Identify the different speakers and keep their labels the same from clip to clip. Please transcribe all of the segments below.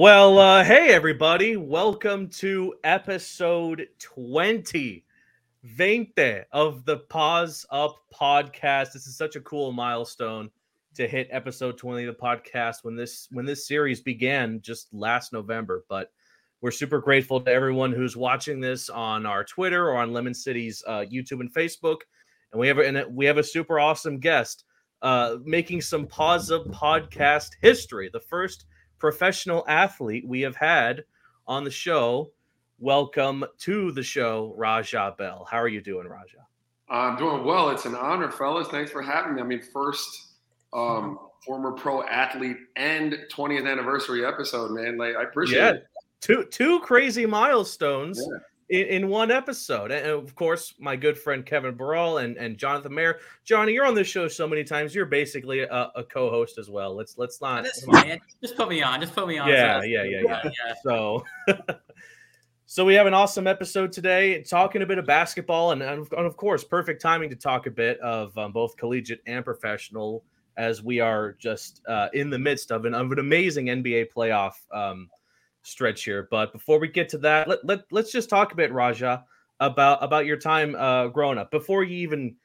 Speaker 1: Well, uh, hey, everybody. Welcome to episode 20, 20 of the Paws Up podcast. This is such a cool milestone to hit episode 20 of the podcast when this when this series began just last November. But we're super grateful to everyone who's watching this on our Twitter or on Lemon City's uh, YouTube and Facebook. And we have a, and we have a super awesome guest uh, making some Paws Up podcast history. The first professional athlete we have had on the show. Welcome to the show, Raja Bell. How are you doing, Raja?
Speaker 2: I'm doing well. It's an honor, fellas. Thanks for having me. I mean, first um, former pro athlete and 20th anniversary episode, man. Like, I appreciate yeah. it.
Speaker 1: Two two crazy milestones. Yeah in, in one episode. And of course, my good friend Kevin Burrell and, and Jonathan Mayer. Johnny, you're on this show so many times. You're basically a, a co-host as well. Let's let's not
Speaker 3: just put me on. Just put me on.
Speaker 1: Yeah, yeah, yeah, yeah, yeah. So So we have an awesome episode today, talking a bit of basketball, and, and of course, perfect timing to talk a bit of um, both collegiate and professional, as we are just uh, in the midst of an of an amazing NBA playoff um, stretch here. But before we get to that, let, let let's just talk a bit, Raja, about about your time uh, growing up before you even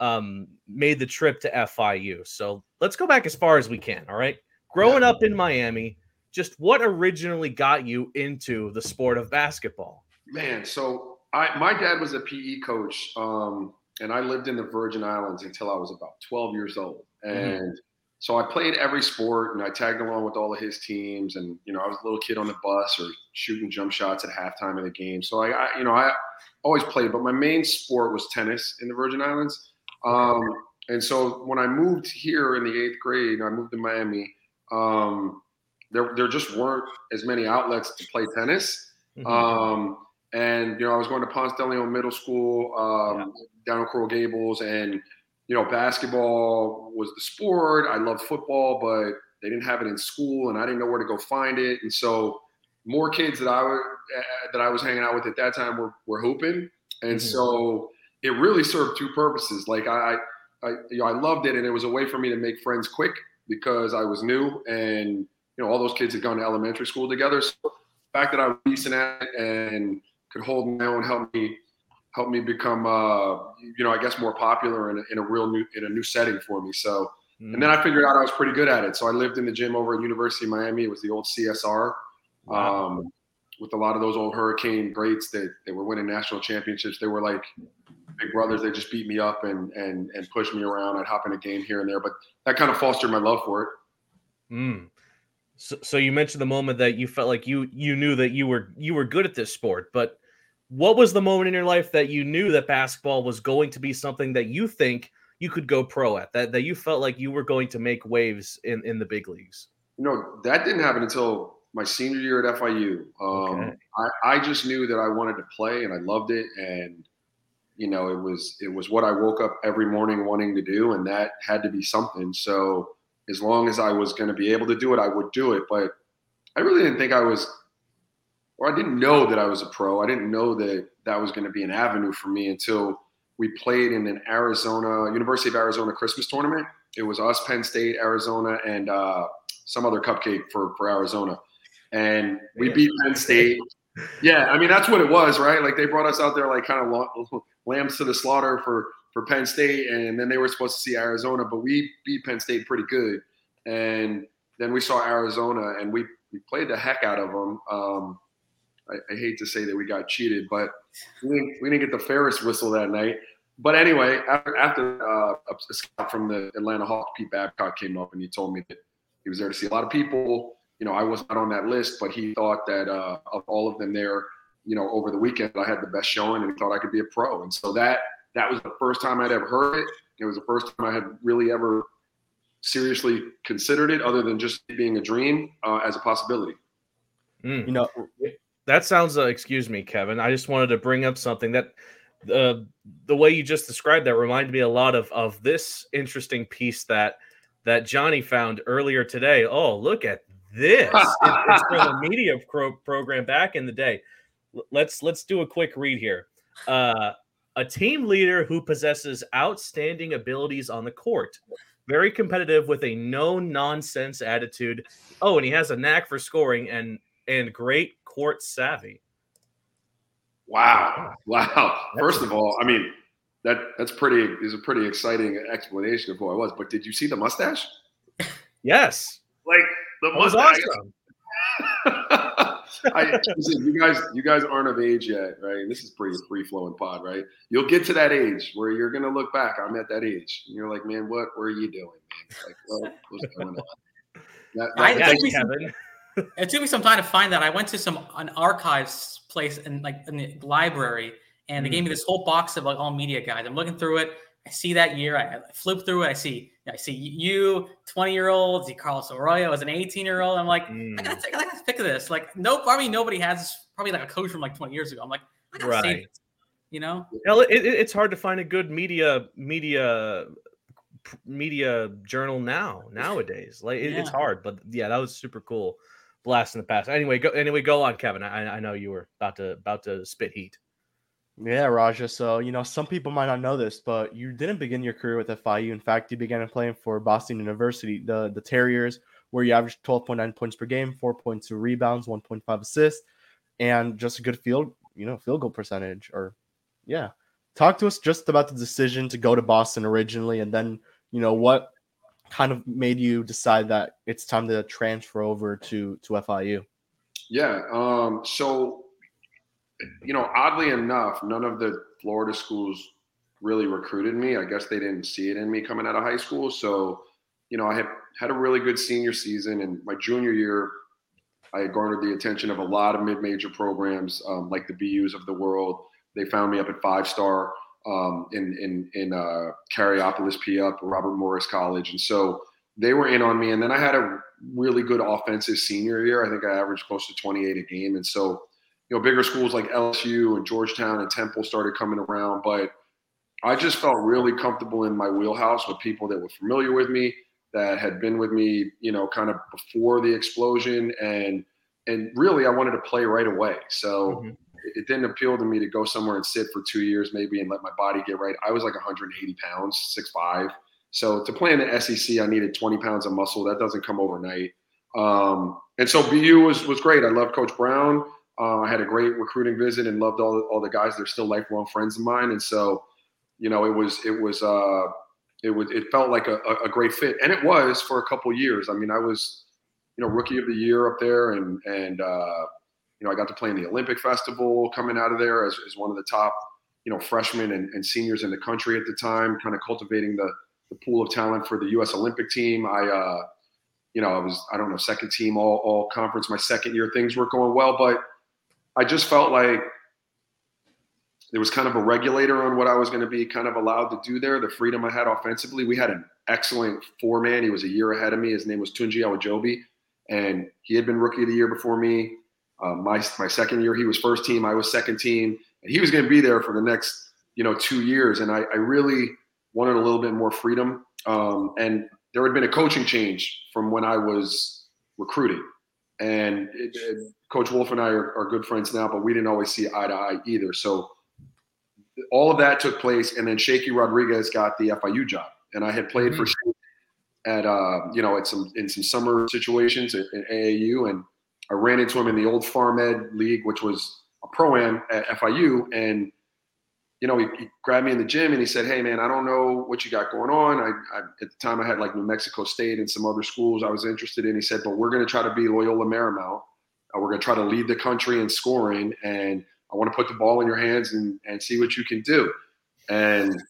Speaker 1: um, made the trip to FIU. So let's go back as far as we can. All right, growing up in Miami, just what originally got you into the sport of basketball?
Speaker 2: Man, so I my dad was a PE coach, um, and I lived in the Virgin Islands until I was about 12 years old, mm-hmm. and. Mm so I played every sport and I tagged along with all of his teams. And, you know, I was a little kid on the bus or shooting jump shots at halftime of the game. So I, I you know, I always played, but my main sport was tennis in the Virgin Islands. Um, and so when I moved here in the eighth grade, I moved to Miami. Um, there, there just weren't as many outlets to play tennis. Mm-hmm. Um, and you know, I was going to Ponce de Leon Middle School um, yeah. down in Coral Gables, and you know, basketball was the sport. I loved football, but they didn't have it in school, and I didn't know where to go find it. And so, more kids that I was uh, that I was hanging out with at that time were were hooping, and mm-hmm. so it really served two purposes. Like I, I, you know, I loved it, and it was a way for me to make friends quick because I was new, and you know, all those kids had gone to elementary school together. So the fact that I was decent at it and could hold my own helped me helped me become, uh, you know, I guess more popular in a, in a real new in a new setting for me. So, mm. and then I figured out I was pretty good at it. So I lived in the gym over at University of Miami. It was the old CSR. Wow. Um, with a lot of those old Hurricane greats that, that were winning national championships, they were like big brothers. They just beat me up and and and pushed me around. I'd hop in a game here and there, but that kind of fostered my love for it.
Speaker 1: Mm. So, so you mentioned the moment that you felt like you you knew that you were you were good at this sport, but what was the moment in your life that you knew that basketball was going to be something that you think you could go pro at that that you felt like you were going to make waves in in the big leagues?
Speaker 2: You know that didn't happen until my senior year at fiu um, okay. I, I just knew that i wanted to play and i loved it. And you know it was it was what i woke up every morning wanting to do and that had to be something. So as long as i was going to be able to do it i would do it. But i really didn't think i was or I didn't know that I was a pro. I didn't know that that was going to be an avenue for me until we played in an Arizona University of Arizona Christmas tournament. It was us, Penn State, Arizona, and uh, some other cupcake for for Arizona, and we beat Penn State. Yeah, I mean that's what it was, right? Like they brought us out there like kind of lambs to the slaughter for for Penn State, and then they were supposed to see Arizona, but we beat Penn State pretty good, and then we saw Arizona, and we we played the heck out of them. Um, I, I, hate to say that we got cheated, but we didn't, we didn't get the Ferris whistle that night. But anyway, after, after uh, a scout from the Atlanta Hawks, Pete Babcock, came up and he told me that he was there to see a lot of people. You know, I was not on that list, but he thought that uh, of all of them there, you know, over the weekend, I had the best showing, and he thought I could be a pro. And so that that was the first time I'd ever heard it. It was the first time I had really ever seriously considered it, other than just being a dream, uh, as a possibility.
Speaker 1: Mm. You know, that sounds uh, excuse me kevin i just wanted to bring up something that uh, the way you just described that reminded me a lot of of this interesting piece that that johnny found earlier today. Oh look at this. It, it's from a media pro- program back in the day. L- let's let's do a quick read here. Uh, a team leader who possesses outstanding abilities on the court. Very competitive with a no nonsense attitude. Oh, and he has a knack for scoring and and great court savvy.
Speaker 2: Wow. Wow. First of all, I mean, that that's pretty is a pretty exciting explanation of who I was. But did you see the mustache?
Speaker 1: Yes.
Speaker 2: Like the
Speaker 1: That was
Speaker 2: mustache.
Speaker 1: awesome.
Speaker 2: I, listen, you guys, you guys aren't of age yet, right? And this is pretty free flowing pod, right? You'll get to that age where you're gonna look back. I'm at that age, and you're like, man, what were you doing, man? Like, what was going on? That,
Speaker 3: I-
Speaker 2: that-
Speaker 3: took me some-
Speaker 1: Kevin.
Speaker 3: It took me some time to find that. I went to some an archives place in like in the library, and they gave me this whole box of like all media guides. I'm looking through it. I see that year. I, I flip through it. I see I see you, 20 year old, see Carlos Arroyo as an 18 year old. I'm like, I
Speaker 1: Mm,
Speaker 3: gotta take, I gotta pick of this. Like, no, probably nobody has probably like a coach from like 20 years ago. I'm like, I gotta
Speaker 1: Right.
Speaker 3: You know?
Speaker 1: It, it- it's hard to find a good media media media journal now nowadays. Like it, it's hard, but yeah, that was super cool. Blast in the past. Anyway, go anyway. Go on, Kevin. I, I know you were about to about to spit heat.
Speaker 4: Yeah, Raja. So, you know, some people might not know this, but you didn't begin your career with FIU. In fact, you began playing for Boston University, the, the Terriers, where you averaged 12.9 points per game, 4.2 rebounds, 1.5 assists, and just a good field, you know, field goal percentage. Or, yeah. Talk to us just about the decision to go to Boston originally, and then, you know, what kind of made you decide that it's time to transfer over to to FIU?
Speaker 2: Yeah. Um, so, you know, oddly enough, none of the Florida schools really recruited me. I guess they didn't see it in me coming out of high school. So, you know, I had had a really good senior season, and my junior year, I garnered the attention of a lot of mid-major programs um, like the BU's of the world. They found me up at Five Star um, in in in uh, Coraopolis, P up Robert Morris College, and so they were in on me. And then I had a really good offensive senior year. I think I averaged close to 28 a game. And so, you know, bigger schools like LSU and Georgetown and Temple started coming around. But I just felt really comfortable in my wheelhouse with people that were familiar with me, that had been with me, you know, kind of before the explosion. And and really I wanted to play right away. So
Speaker 1: Mhm.
Speaker 2: It- didn't appeal to me to go somewhere and sit for two years maybe and let my body get right. I was like 180 pounds, six five. So to play in the SEC, I needed 20 pounds of muscle. That doesn't come overnight. Um, and so BU was was great. I loved Coach Brown. Uh, I had a great recruiting visit and loved all all the guys. They're still lifelong friends of mine. And so, you know, it was it was uh, it was it felt like a, a great fit, and it was for a couple years. I mean, I was you know rookie of the year up there, and and uh, you know I got to play in the Olympic Festival coming out of there as, as one of the top you know freshmen and, and seniors in the country at the time, kind of cultivating the the pool of talent for the U.S. Olympic team. I, uh, you know, I was I don't know second team all all conference my second year. Things were going well, but I just felt like there was kind of a regulator on what I was going to be kind of allowed to do there. The freedom I had offensively. We had an excellent four man. He was a year ahead of me. His name was Tunji Awojobi, and he had been rookie of the year before me. Uh, my my second year, he was first team. I was second team, and he was going to be there for the next you know two years. And I, I really wanted a little bit more freedom. Um, and there had been a coaching change from when I was recruiting. And it, it, Coach Wolff and I are, are, good friends now, but we didn't always see eye to eye either. So all of that took place, and then Shakey Rodriguez got the FIU job, and I had played mm-hmm. for at uh, you know at some in some summer situations at, at, AAU, and I ran into him in the old Pharmed League, which was a pro am at FIU, and you know, he, he, grabbed me in the gym and he said, "Hey, man, I don't know what you got going on. I, I, at the time I had like New Mexico State and some other schools I was interested in." He said, "But we're going to try to be Loyola Marymount. Uh, we're going to try to lead the country in scoring, and I want to put the ball in your hands and, and see what you can do." And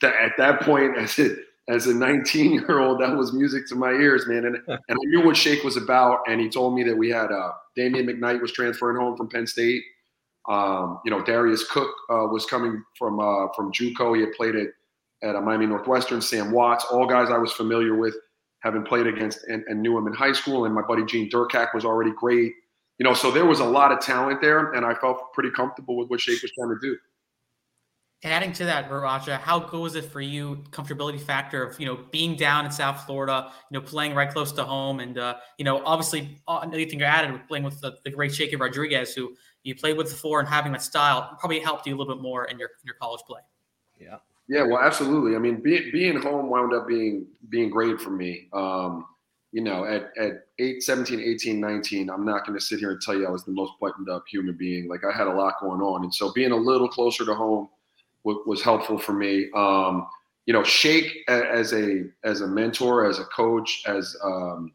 Speaker 2: th- at that point, I a as a 19 year old, that was music to my ears, man. And and I knew what Shake was about. And he told me that we had uh, Damian McKnight was transferring home from Penn State. Um, you know, Darius Cook uh, was coming from uh, from JUCO. He had played at at Miami Northwestern. Sam Watts, all guys I was familiar with, having played against and, and knew him in high school. And my buddy Gene Durkak was already great. You know, so there was a lot of talent there, and I felt pretty comfortable with what Shake was trying to do.
Speaker 3: Adding to that, Raja, how good was it for you? Comfortability factor of you know being down in South Florida, you know playing right close to home, and uh, you know obviously anything you added with playing with the, the great Shakey Rodriguez, who you played with before, and having that style probably helped you a little bit more in your in your college play.
Speaker 1: Yeah,
Speaker 2: Yeah, well, absolutely. I mean, being being home wound up being being great for me. Um, you know, at, at 8, 17, 18, 19, I'm not going to sit here and tell you I was the most buttoned up human being. Like I had a lot going on. And so being a little closer to home was helpful for me. Um, you know, Shake as a, as a mentor, as a coach, as, um,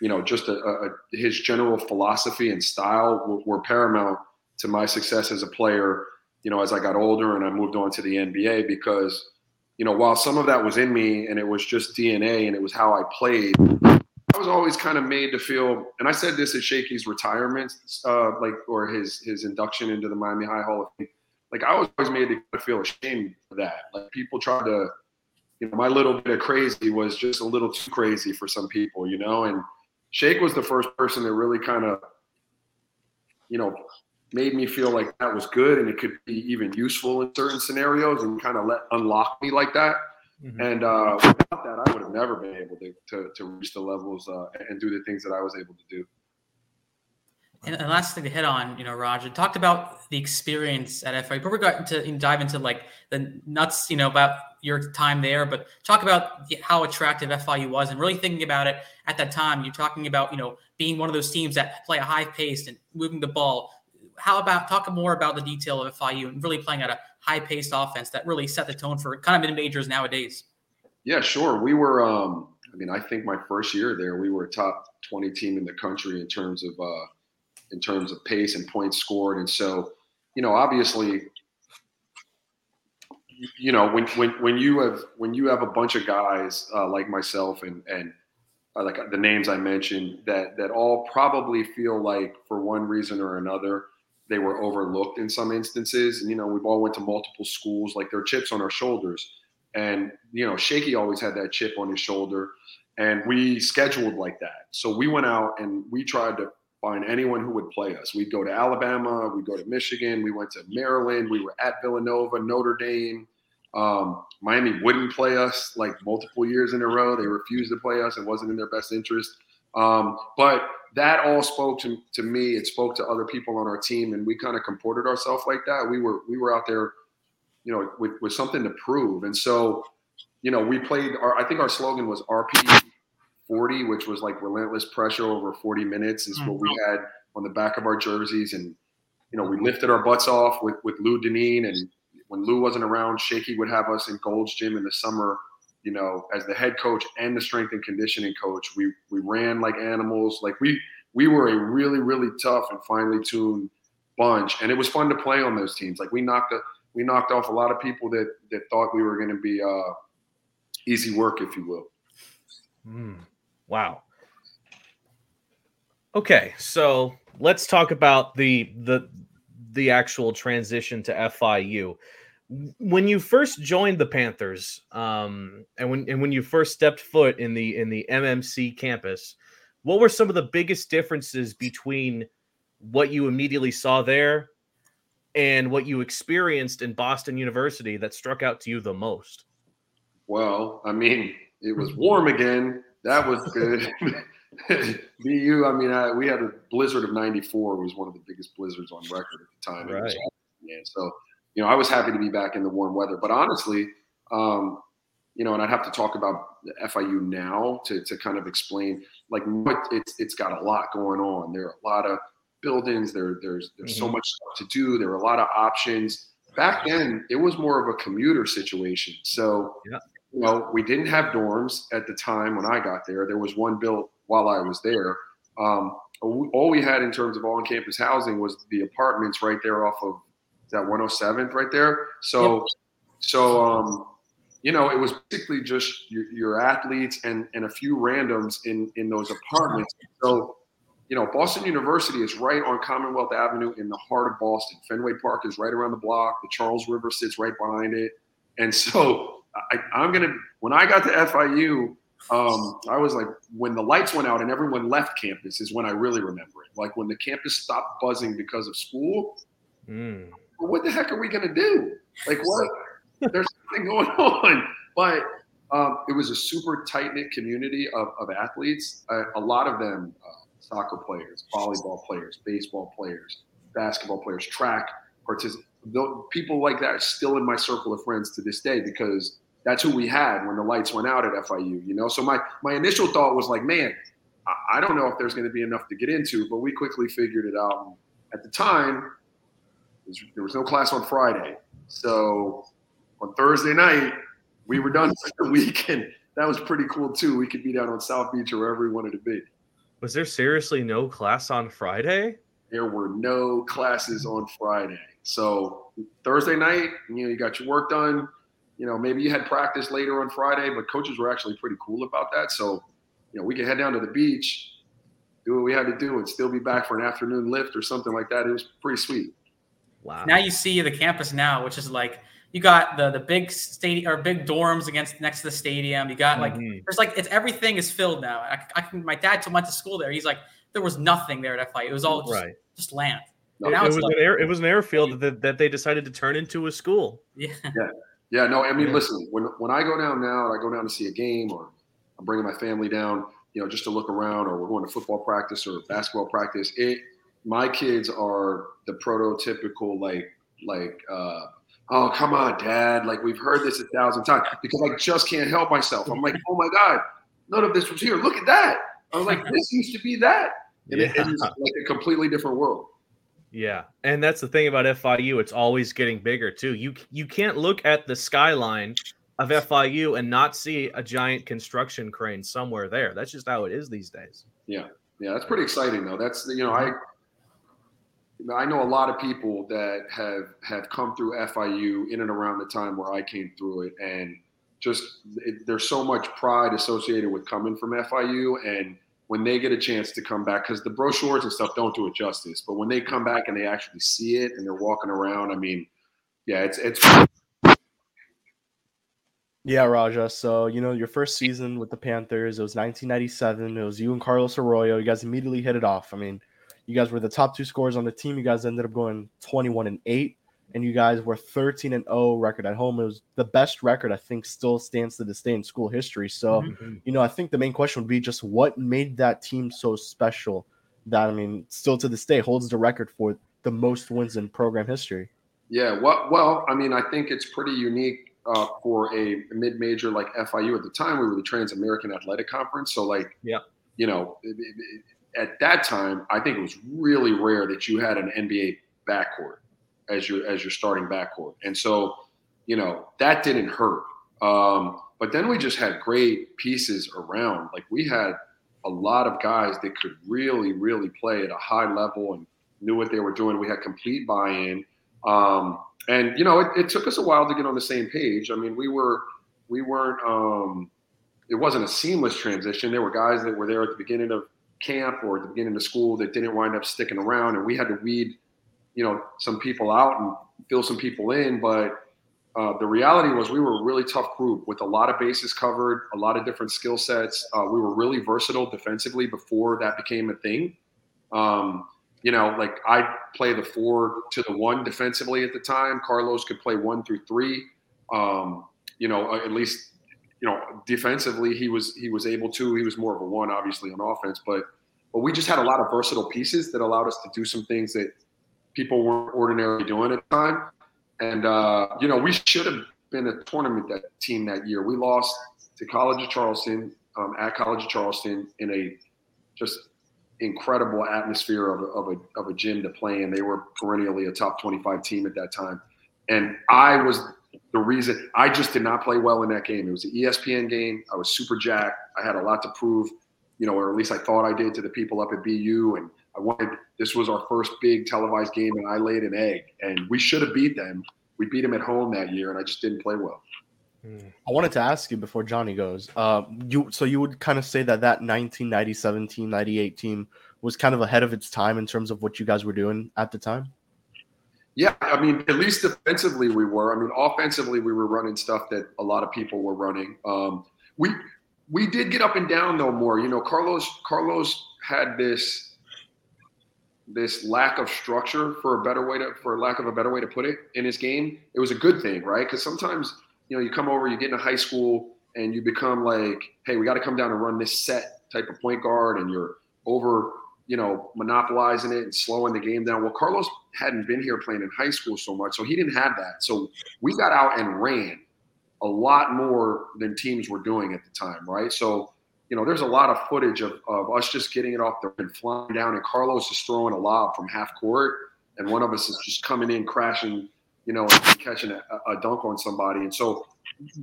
Speaker 2: you know, just a, a, his general philosophy and style were, were paramount to my success as a player, you know, as I got older and I moved on to the NBA because, you know, while some of that was in me and it was just DNA and it was how I played, I was always kind of made to feel, and I said this at Shakey's retirement, uh, like or his his induction into the Miami High Hall of Fame. Like I was always made to feel ashamed for that. Like people try to, you know, my little bit of crazy was just a little too crazy for some people, you know. And Shake was the first person that really kind of, you know, made me feel like that was good and it could be even useful in certain scenarios and kind of let unlock me like that. Mm-hmm. And uh, without that, I would have never been able to, to, to reach the levels uh, and do the things that I was able to do.
Speaker 3: And, and last thing to hit on, you know, Raja talked about the experience at FIU. Before we got to dive into like the nuts, you know, about your time there, but talk about how attractive FIU was and really thinking about it at that time. You're talking about, you know, being one of those teams that play a high pace and moving the ball. How about talk more about the detail of FIU and really playing at a high paced offense that really set the tone for kind of mid majors nowadays?
Speaker 2: Yeah, sure. We were, um, I mean, I think my first year there, we were a top 20 team in the country in terms of, uh, in terms of pace and points scored. And so, you know, obviously, you know, when, when, when you have, when you have a bunch of guys uh, like myself and, and uh, like the names I mentioned that, that all probably feel like for one reason or another, they were overlooked in some instances. And, you know, we've all went to multiple schools, like there are chips on our shoulders. And, you know, Shakey always had that chip on his shoulder. And we scheduled like that. So we went out and we tried to find anyone who would play us. We'd go to Alabama, we'd go to Michigan, we went to Maryland, we were at Villanova, Notre Dame. Um, Miami wouldn't play us like multiple years in a row. They refused to play us. It wasn't in their best interest. Um, but that all spoke to, to me. It spoke to other people on our team, and we kind of comported ourselves like that. We were we were out there, you know, with, with something to prove. And so, you know, we played. Our I think our slogan was RP 40, which was like relentless pressure over 40 minutes. Is mm-hmm. what we mm-hmm. had on the back of our jerseys, and you know, we lifted our butts off with with Lou Deneen. and when Lou wasn't around, Shakey would have us in Gold's Gym in the summer you know, as the head coach and the strength and conditioning coach, we we ran like animals. Like we we were a really really tough and finely tuned bunch, and it was fun to play on those teams. Like we knocked a, we knocked off a lot of people that that thought we were going to be uh, easy work, if you will.
Speaker 1: Mm, wow. Okay, so let's talk about the the the actual transition to FIU when you first joined the Panthers, um, and when and when you first stepped foot in the in the MMC campus, what were some of the biggest differences between what you immediately saw there and what you experienced in Boston University that struck out to you the most?
Speaker 2: Well, I mean, it was warm again. That was good. BU, I mean, I, we had a blizzard of '94. It was one of the biggest blizzards on record at the time.
Speaker 1: Right.
Speaker 2: so you know, I was happy to be back in the warm weather. But honestly, um, you know, and I'd have to talk about the FIU now to, to kind of explain like what it's it's got a lot going on. There are a lot of buildings. There there's there's mm-hmm. so much stuff to do. There are a lot of options. Back then, it was more of a commuter situation. So, yeah. You know, we didn't have dorms at the time when I got there. There was one built while I was there. Um, all we had in terms of on-campus housing was the apartments right there off of that 107th right there. So, yep. so um, you know, it was basically just your, your, athletes and and a few randoms in in those apartments. So, you know, Boston University is right on Commonwealth Avenue in the heart of Boston. Fenway Park is right around the block. The Charles River sits right behind it. And so, I, I'm gonna when I got to FIU. Um, I was like, when the lights went out and everyone left campus is when I really remember it. Like when the campus stopped buzzing because of school, mm what the heck are we to do? Like, what? There's something going on. But um, it was a super tight knit community of, of athletes. Uh, a lot of them, uh, soccer players, volleyball players, baseball players, basketball players, track participants. people like that are still in my circle of friends to this day because that's who we had when the lights went out at FIU. You know, so my my initial thought was like, man, I, I don't know if there's going to be enough to get into, but we quickly figured it out. At the time, there was no class on Friday, so on Thursday night we were done for the week, and that was pretty cool too. We could be down on South Beach or wherever we wanted to be.
Speaker 1: Was there seriously no class on Friday?
Speaker 2: There were no classes on Friday. So Thursday night, you know, you got your work done. You know, maybe you had practice later on Friday, but coaches were actually pretty cool about that. So, you know, we could head down to the beach, do what we had to do, and still be back for an afternoon lift or something like that. It was pretty sweet.
Speaker 3: Wow. Now you see the campus now, which is like you got the the big stadium or big dorms against next to the stadium. You got like mm-hmm. there's like it's everything is filled now. I, I can my dad went to school there. He's like there was nothing there at FI. It was all just,
Speaker 1: right.
Speaker 3: just land.
Speaker 1: No, it was like, an air, it was an airfield that, that they decided to turn into a school.
Speaker 3: Yeah.
Speaker 2: Yeah. Yeah. No, I mean, yeah. listen, when, when I go down now, and I go down to see a game or I'm bringing my family down, you know, just to look around or we're going to football practice or basketball practice. It, my kids are the prototypical, like, like, uh, oh, come on, dad. Like, we've heard this a thousand times because I just can't help myself. I'm like, oh my God, none of this was here. Look at that. I was like, this used to be that. And yeah. it, it is like a completely different world.
Speaker 1: Yeah, and that's the thing about FIU; it's always getting bigger too. You you can't look at the skyline of FIU and not see a giant construction crane somewhere there. That's just how it is these days.
Speaker 2: Yeah, yeah, that's pretty exciting though. That's you know I mm-hmm. I know a lot of people that have have come through FIU in and around the time where I came through it, and just it, there's so much pride associated with coming from FIU and when they get a chance to come back because the brochures and stuff don't do it justice but when they come back and they actually see it and they're walking around i mean yeah it's it's
Speaker 4: yeah raja so you know your first season with the panthers it was 1997 it was you and carlos arroyo you guys immediately hit it off. I mean you guys were the top two scorers on the team you guys ended up going 21 and 8 and you guys were 13 and 0 record at home. It was the best record I think still stands to this day in school history. So, mm-hmm. you know, I think the main question would be just what made that team so special that I mean, still to this day holds the record for the most wins in program history.
Speaker 2: Yeah, well, well, I mean, I think it's pretty unique uh, for a mid-major like FIU. At the time, we were the Trans American Athletic Conference, so like,
Speaker 1: yeah,
Speaker 2: you know, it, it, at that time, I think it was really rare that you had an NBA backcourt as your as your starting backcourt. And so, you know, that didn't hurt. Um, but then we just had great pieces around. Like we had a lot of guys that could really, really play at a high level and knew what they were doing. We had complete buy-in. Um, and you know, it, it, took us a while to get on the same page. I mean, we were we weren't um, it wasn't a seamless transition. There were guys that were there at the beginning of camp or at the beginning of school that didn't wind up sticking around, and we had to weed you know some people out and fill some people in, but uh, the reality was we were a really tough group with a lot of bases covered, a lot of different skill sets. Uh, we were really versatile defensively before that became a thing. Um, you know, like I play the four to the one defensively at the time. Carlos could play one through three. Um, you know, at least you know defensively he was he was able to. He was more of a one, obviously on offense, but but we just had a lot of versatile pieces that allowed us to do some things that people weren't ordinarily doing at the time. And uh, you know, we should have been a tournament that team that year. We lost to College of Charleston um, at College of Charleston in a just incredible atmosphere of a, of a of a gym to play in. They were perennially a top 25 team at that time, and I was the reason I just did not play well in that game. It was an ESPN game. I was super jacked. I had a lot to prove, you know, or at least I thought I did to the people up at BU and I wanted this was our first big televised game, and I laid an egg, and we should have beat them. We beat them at home that year, and I just didn't play well.
Speaker 4: Hmm. I wanted to ask you before Johnny goes. Uh, you so you would kind of say that that 1997 team, 98 team was kind of ahead of its time in terms of what you guys were doing at the time.
Speaker 2: Yeah, I mean, at least defensively we were. I mean, offensively we were running stuff that a lot of people were running. Um, we we did get up and down though more. You know, Carlos Carlos had this this lack of structure for a better way to for lack of a better way to put it in his game it was a good thing right because sometimes you know you come over you get into high school and you become like hey we got to come down and run this set type of point guard and you're over you know, monopolizing it and slowing the game down. Well, Carlos hadn't been here playing in high school so much, so he didn't have that. So we got out and ran a lot more than teams were doing at the time, right? So, you know, there's a lot of footage of, of us just getting it off the and flying down, and Carlos is throwing a lob from half court, and one of us is just coming in, crashing, you know, catching a, a dunk on somebody. And so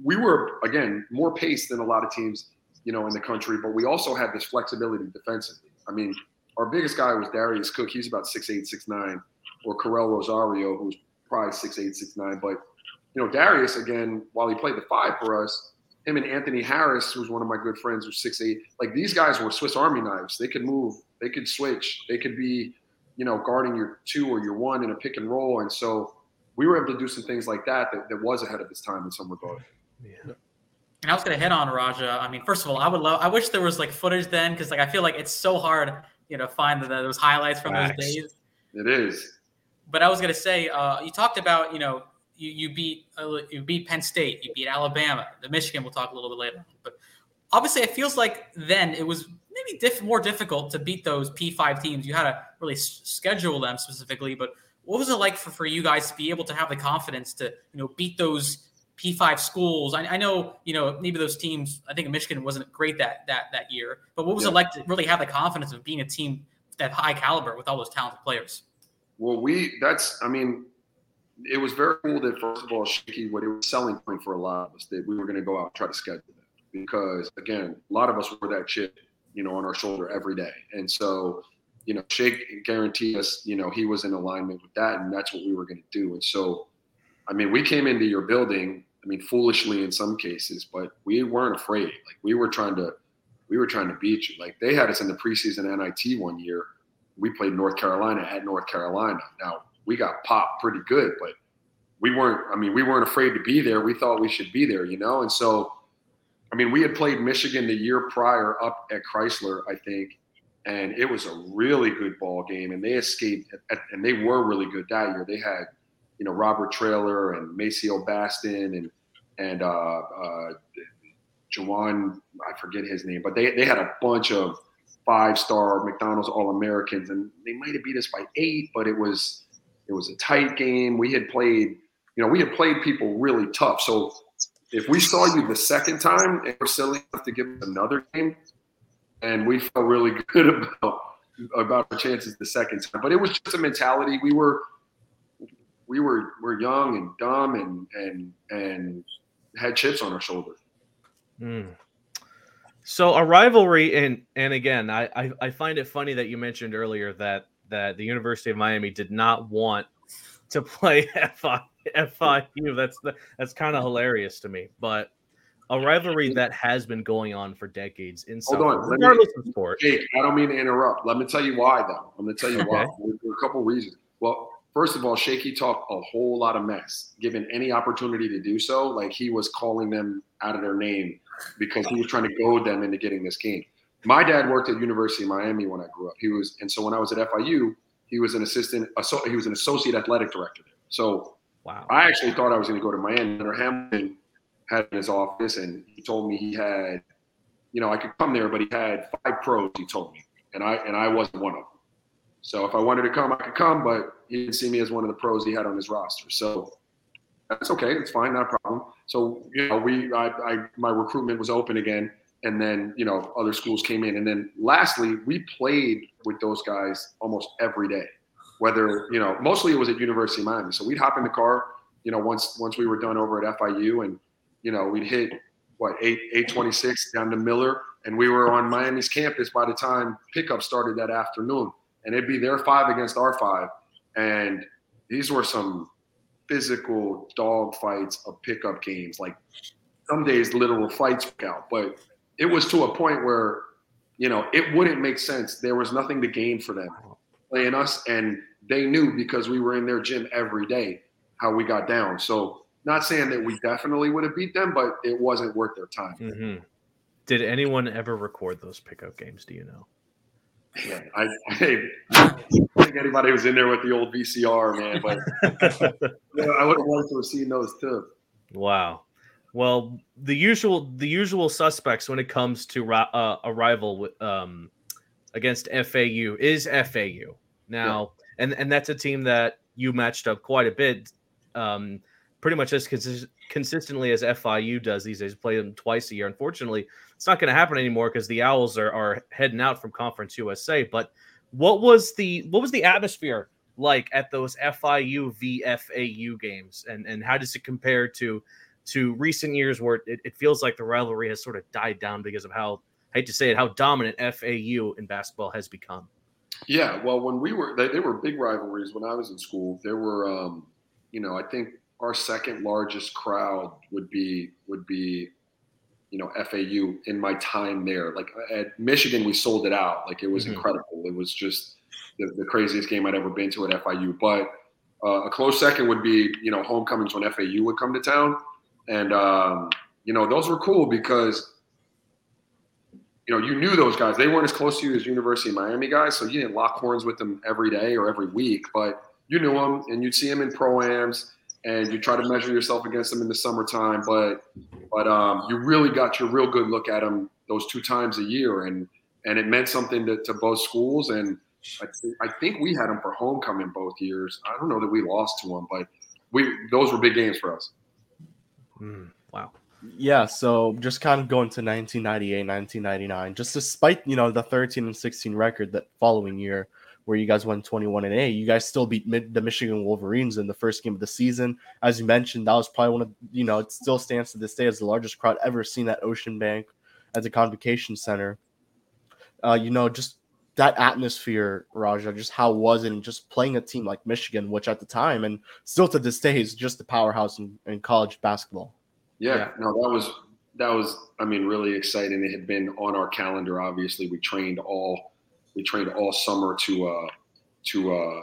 Speaker 2: we were, again, more paced than a lot of teams, you know, in the country, but we also had this flexibility defensively. I mean, our biggest guy was Darius Cook. He's about six eight, six nine, or Corel Rosario, who's probably six eight, six nine. But you know, Darius again, while he played the five for us, him and Anthony Harris, who's one of my good friends, was six eight. Like these guys were Swiss Army knives. They could move, they could switch, they could be, you know, guarding your two or your one in a pick and roll. And so we were able to do some things like that that, that was ahead of its time in some regard.
Speaker 3: Yeah. And I was gonna hit on Raja. I mean, first of all, I would love. I wish there was like footage then, because like I feel like it's so hard, you know, find the, those highlights from Facts. those days.
Speaker 2: It is.
Speaker 3: But I was gonna say, uh, you talked about, you know, you, you beat uh, you beat Penn State, you beat Alabama, the Michigan. We'll talk a little bit later. But obviously, it feels like then it was maybe diff- more difficult to beat those P5 teams. You had to really s- schedule them specifically. But what was it like for, for you guys to be able to have the confidence to you know beat those P5 schools? I, I know you know maybe those teams. I think Michigan wasn't great that that that year. But what was yeah. it like to really have the confidence of being a team that high caliber with all those talented players?
Speaker 2: Well, we that's I mean it was very cool that first of all, Shakey, what it was selling point for a lot of us that we were going to go out and try to schedule that because again, a lot of us wore that chip, you know, on our shoulder every day, and so you know, Shake guaranteed us, you know, he was in alignment with that, and that's what we were going to do. And so, I mean, we came into your building, I mean, foolishly in some cases, but we weren't afraid. Like we were trying to, we were trying to beat you. Like they had us in the preseason NIT one year. We played North Carolina at North Carolina. Now we got popped pretty good, but we weren't. I mean, we weren't afraid to be there. We thought we should be there, you know. And so, I mean, we had played Michigan the year prior up at Crisler, I think, and it was a really good ball game. And they escaped, and they were really good that year. They had, you know, Robert Traylor and Maceo Baston and and uh, uh, Jawan, I forget his name, but they they had a bunch of five star McDonald's All Americans, and they might have beat us by eight, but it was it was a tight game. We had played, you know, we had played people really tough. So if we saw you the second time and we're silly enough to give another game, and we felt really good about about our chances the second time. But it was just a mentality. We were we were we're young and dumb and and and had chips on our shoulder.
Speaker 1: Mm. So a rivalry, and and again, I, I I find it funny that you mentioned earlier that that the University of Miami did not want to play FI, FIU. That's the, that's kind of hilarious to me. But a rivalry that has been going on for decades in
Speaker 2: Hold on, regardless me, of sport. Jake, I don't mean to interrupt. Let me tell you why, though. I'm going to tell you why. Are a couple reasons. Well, first of all, Shakey talked a whole lot of mess. Given any opportunity to do so, like he was calling them out of their name because he was trying to goad them into getting this game. My dad worked at University of Miami when I grew up. He was, and so when I was at FIU, he was an assistant. He was an associate athletic director there. So wow. I actually thought I was going to go to Miami. Leonard Hamilton had in his office, and he told me he had, you know, I could come there, but he had five pros. He told me, and I and I wasn't one of them. So if I wanted to come, I could come, but he didn't see me as one of the pros he had on his roster. So that's okay. It's fine, not a problem. So you know, we, I, I my recruitment was open again and then you know other schools came in. And then lastly we played with those guys almost every day whether you know mostly it was at university of miami. So we'd hop in the car you know once once we were done over at fiu and you know we'd hit what 8 826 down to miller and we were on miami's campus by the time pickup started that afternoon. And it'd be their five against our five. And these were some physical dog fights of pickup games. Like some days literal fights out but it was to a point where, you know, it wouldn't make sense. There was nothing to gain for them playing us, and they knew because we were in their gym every day how we got down. So, not saying that we definitely would have beat them, but it wasn't worth their time.
Speaker 1: Mm-hmm. Did anyone ever record those pickup games? Do you know?
Speaker 2: Man, I, I, think anybody was in there with the old VCR, man, but you know, I would have wanted to have seen those too.
Speaker 1: Wow. Well, the usual the usual suspects when it comes to uh, a rival um, against FAU is FAU. Now, yeah. and and that's a team that you matched up quite a bit, um, pretty much as cons- consistently as FIU does these days. Play them twice a year. Unfortunately, it's not going to happen anymore because the Owls are are heading out from Conference USA. But what was the what was the atmosphere like at those FIU VFAU games, and and how does it compare to to recent years where it, it feels like the rivalry has sort of died down because of how I hate to say it, how dominant FAU in basketball has become.
Speaker 2: Yeah, well, when we were, they, they were big rivalries when I was in school. There were, um, you know, I think our second largest crowd would be would be, you know, FAU in my time there. Like at Michigan, we sold it out. Like it was mm-hmm. incredible. It was just the, the, craziest game I'd ever been to at FIU. But uh, a close second would be, you know, homecomings when FAU would come to town, and um, you know, those were cool because you know, you knew those guys. They weren't as close to you as University of Miami guys, so you didn't lock horns with them every day or every week, but you knew them and you'd see them in pro-ams and you try to measure yourself against them in the summertime, but but um, you really got your real good look at them those two times a year, and and it meant something to, to both schools. And I, th- I think we had them for homecoming both years. I don't know that we lost to them, but we those were big games for us.
Speaker 1: Mm, wow.
Speaker 4: Yeah, so just kind of going to 1998, 1999, just despite, you know, the 13 and 16 record that following year where you guys won 21 and 8, you guys still beat mid- the Michigan Wolverines in the first game of the season. As you mentioned, that was probably one of, you know, it still stands to this day as the largest crowd ever seen at Ocean Bank at the Convocation Center. Uh, you know, just that atmosphere, Raja, just how was it? And just playing a team like Michigan, which at the time and still to this day is just the powerhouse in, in college basketball.
Speaker 2: Yeah, yeah, no, that was that was I mean really exciting. It had been on our calendar. Obviously, we trained all we trained all summer to uh, to uh,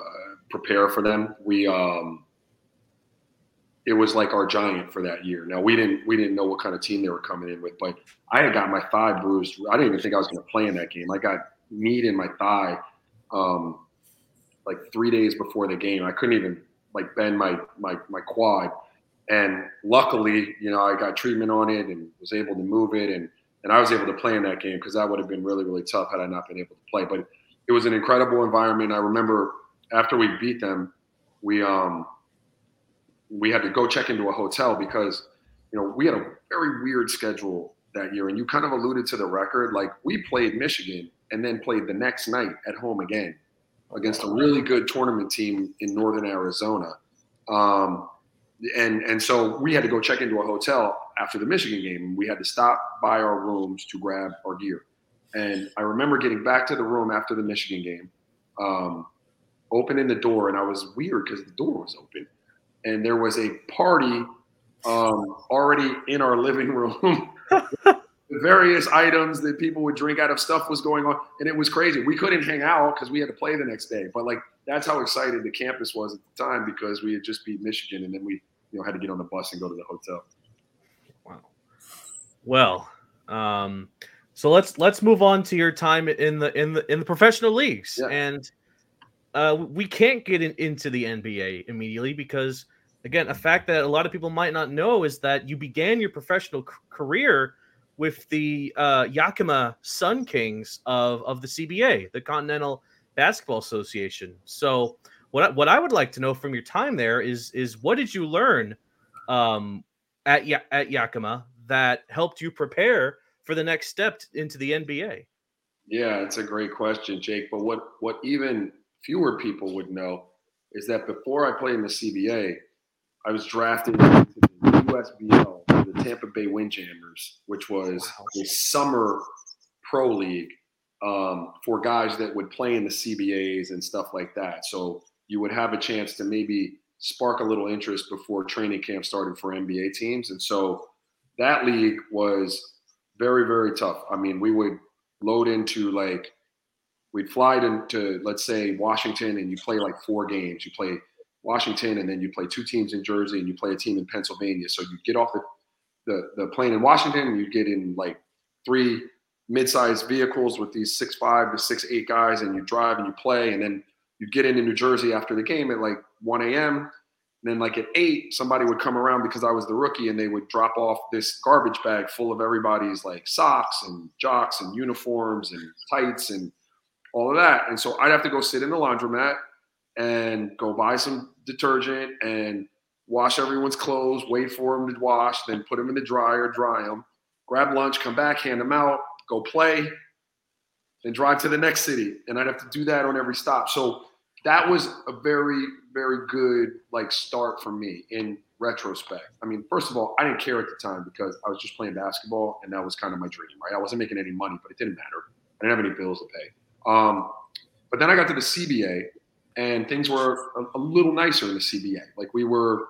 Speaker 2: prepare for them. We um, it was like our giant for that year. Now we didn't we didn't know what kind of team they were coming in with, but I had got my thigh bruised. I didn't even think I was going to play in that game. I got meat in my thigh um, like three days before the game. I couldn't even like bend my my my quad and luckily, you know, I got treatment on it and was able to move it, and and I was able to play in that game because that would have been really really tough had I not been able to play. But it was an incredible environment. I remember after we beat them, we um we had to go check into a hotel because you know we had a very weird schedule that year, and you kind of alluded to the record. Like we played Michigan and then played the next night at home again against a really good tournament team in Northern Arizona. Um, and and so we had to go check into a hotel after the Michigan game. We had to stop by our rooms to grab our gear. And I remember getting back to the room after the Michigan game, um, opening the door, and I was weird because the door was open, and there was a party um, already in our living room. various items that people would drink out of stuff was going on and it was crazy. We couldn't hang out because we had to play the next day but like that's how excited the campus was at the time because we had just beat michigan and then we you know had to get on the bus and go to the hotel.
Speaker 1: Wow. Well um so let's let's move on to your time in the in the in the professional leagues. Yeah. and uh we can't get in, into the nba immediately because again a fact that a lot of people might not know is that you began your professional c- career with the uh, Yakima Sun Kings of, of the CBA, the Continental Basketball Association. So, what I, what I would like to know from your time there is is what did you learn um, at at Yakima that helped you prepare for the next step into the NBA?
Speaker 2: Yeah, it's a great question, Jake. But what what even fewer people would know is that before I played in the CBA, I was drafted into the USBL Tampa Bay Windjammers, which was wow. a summer pro league um, for guys that would play in the CBAs and stuff like that. So you would have a chance to maybe spark a little interest before training camp started for NBA teams. And so that league was very, very tough. I mean, we would load into like, we'd fly into, let's say, Washington and you play like four games. You play Washington and then you play two teams in Jersey and you play a team in Pennsylvania. So you get off the the the plane in Washington, You'd get in like three mid-sized vehicles with these six five to six eight guys, and you drive and you play, and then you'd get into New Jersey after the game at like 1 a.m. And then like at eight, somebody would come around because I was the rookie, and they would drop off this garbage bag full of everybody's like socks and jocks and uniforms and tights and all of that. And so I'd have to go sit in the laundromat and go buy some detergent and wash everyone's clothes, wait for them to wash, then put them in the dryer, dry them, grab lunch, come back, hand them out, go play, then drive to the next city. And I'd have to do that on every stop. So that was a very, very good like start for me in retrospect. I mean, first of all, I didn't care at the time because I was just playing basketball and that was kind of my dream, right? I wasn't making any money, but it didn't matter. I didn't have any bills to pay. Um, but then I got to the CBA and things were a, a little nicer in the CBA. Like we were,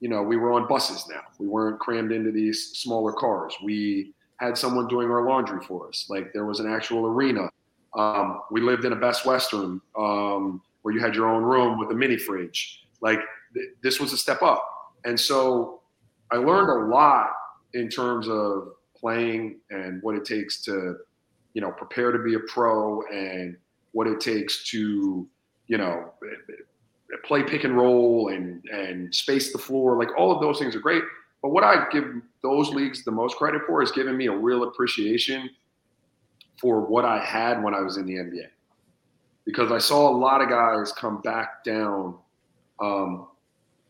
Speaker 2: you know, we were on buses now. We weren't crammed into these smaller cars. We had someone doing our laundry for us. Like there was an actual arena. Um, we lived in a Best Western um, where you had your own room with a mini fridge. Like th- this was a step up. And so I learned a lot in terms of playing and what it takes to, you know, prepare to be a pro and what it takes to, you know, play pick and roll and and space the floor. Like all of those things are great. But what I give those leagues the most credit for is giving me a real appreciation for what I had when I was in the NBA. Because I saw a lot of guys come back down um,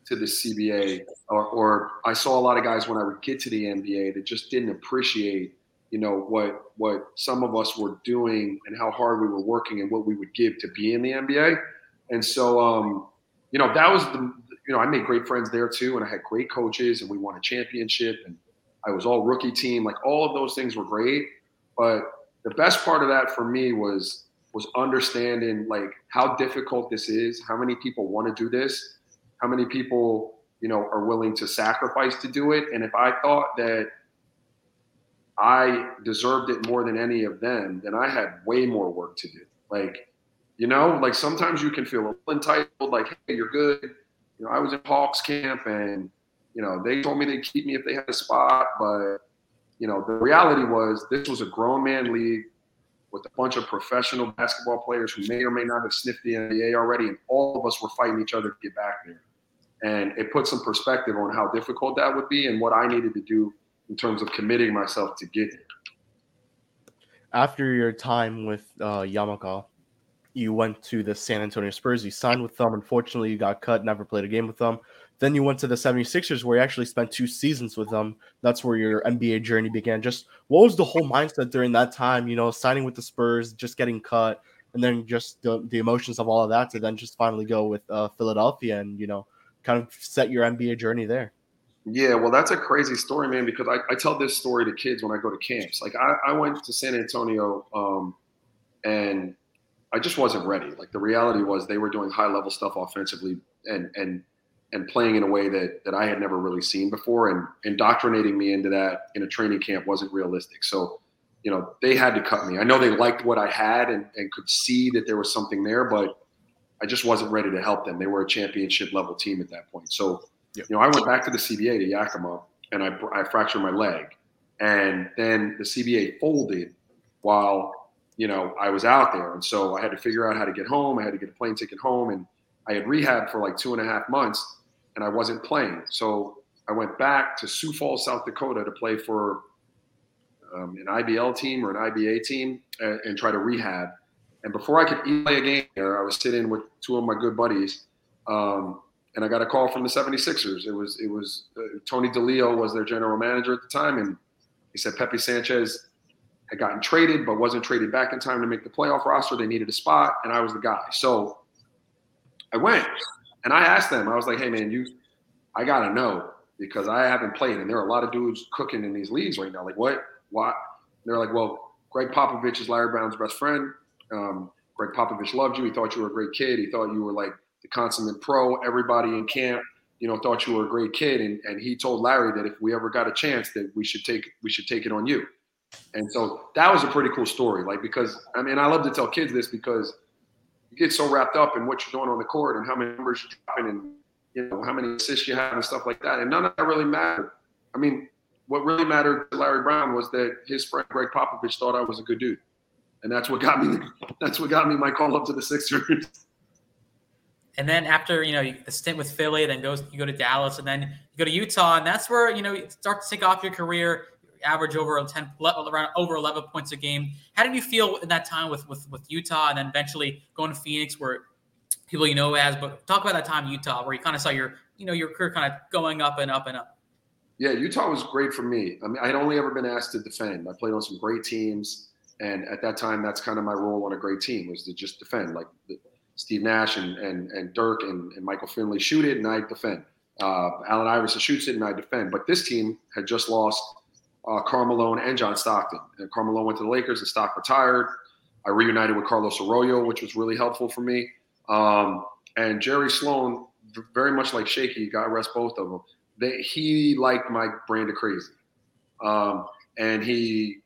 Speaker 2: to the CBA, or, or I saw a lot of guys when I would get to the NBA that just didn't appreciate, you know, what what some of us were doing and how hard we were working and what we would give to be in the NBA. And so, um, you know, that was the, you know, I made great friends there too, and I had great coaches, and we won a championship, and I was all rookie team. Like all of those things were great, but the best part of that for me was was understanding like how difficult this is, how many people want to do this, how many people you know are willing to sacrifice to do it, and if I thought that I deserved it more than any of them, then I had way more work to do. Like you know, like sometimes you can feel entitled, like, hey, you're good. You know, I was in Hawks camp and, you know, they told me they'd keep me if they had a spot. But, you know, the reality was this was a grown man league with a bunch of professional basketball players who may or may not have sniffed the NBA already. And all of us were fighting each other to get back there. And it put some perspective on how difficult that would be and what I needed to do in terms of committing myself to get there.
Speaker 4: After your time with uh, Yakima, you went to the San Antonio Spurs. You signed with them. Unfortunately, you got cut, never played a game with them. Then you went to the 76ers, where you actually spent two seasons with them. That's where your NBA journey began. Just what was the whole mindset during that time? You know, signing with the Spurs, just getting cut, and then just the, the emotions of all of that to then just finally go with uh, Philadelphia and, you know, kind of set your NBA journey there.
Speaker 2: Yeah, well, that's a crazy story, man, because I, I tell this story to kids when I go to camps. Like, I, I went to San Antonio um, and I just wasn't ready. Like the reality was they were doing high level stuff offensively and and and playing in a way that that I had never really seen before and indoctrinating me into that in a training camp wasn't realistic. So, you know, they had to cut me. I know they liked what I had and, and could see that there was something there, but I just wasn't ready to help them. They were a championship level team at that point. So, you know, I went back to the CBA to Yakima and I, I fractured my leg. And then the CBA folded while you know, I was out there. And so I had to figure out how to get home. I had to get a plane ticket home. And I had rehab for like two and a half months and I wasn't playing. So I went back to Sioux Falls, South Dakota to play for um, an IBL team or an IBA team and, and, try to rehab. And before I could play a game there, I was sitting with two of my good buddies. Um, and I got a call from the 76ers. It was, it was uh, Tony DiLeo was their general manager at the time. And he said, Pepe Sanchez had gotten traded, but wasn't traded back in time to make the playoff roster. They needed a spot, and I was the guy. So I went and I asked them, I was like, hey, man, you, I got to know because I haven't played. And there are a lot of dudes cooking in these leagues right now. Like, what? What? they're like, well, Gregg Popovich is Larry Brown's best friend. Um, Gregg Popovich loved you. He thought you were a great kid. He thought you were like the consummate pro. Everybody in camp, you know, thought you were a great kid. And, and he told Larry that if we ever got a chance, that we should take we should take it on you. And so that was a pretty cool story. Like, because I mean, I love to tell kids this because you get so wrapped up in what you're doing on the court and how many numbers you're dropping and, you know, how many assists you have and stuff like that. And none of that really mattered. I mean, what really mattered to Larry Brown was that his friend Gregg Popovich thought I was a good dude. And that's what got me, that's what got me my call up to the Sixers.
Speaker 3: And then after you know the stint with Philly, then goes you go to Dallas, and then you go to Utah, and that's where you know you start to take off your career average over 10, around over 11 points a game. How did you feel in that time with with with Utah, and then eventually going to Phoenix, where people you know as? But talk about that time Utah, where you kind of saw your you know your career kind of going up and up and up.
Speaker 2: Yeah, Utah was great for me. I mean, I had only ever been asked to defend. I played on some great teams, and at that time, that's kind of my role on a great team was to just defend. Like Steve Nash and and, and Dirk and, and Michael Finley shoot it, and I defend. Uh, Allen Iverson shoots it, and I defend. But this team had just lost uh, Karl and John Stockton. And Karl Malone went to the Lakers, and Stock retired. I reunited with Carlos Arroyo, which was really helpful for me. Um, and Jerry Sloan, very much like Shakey, God rest both of them they, he liked my brand of crazy. Um, and he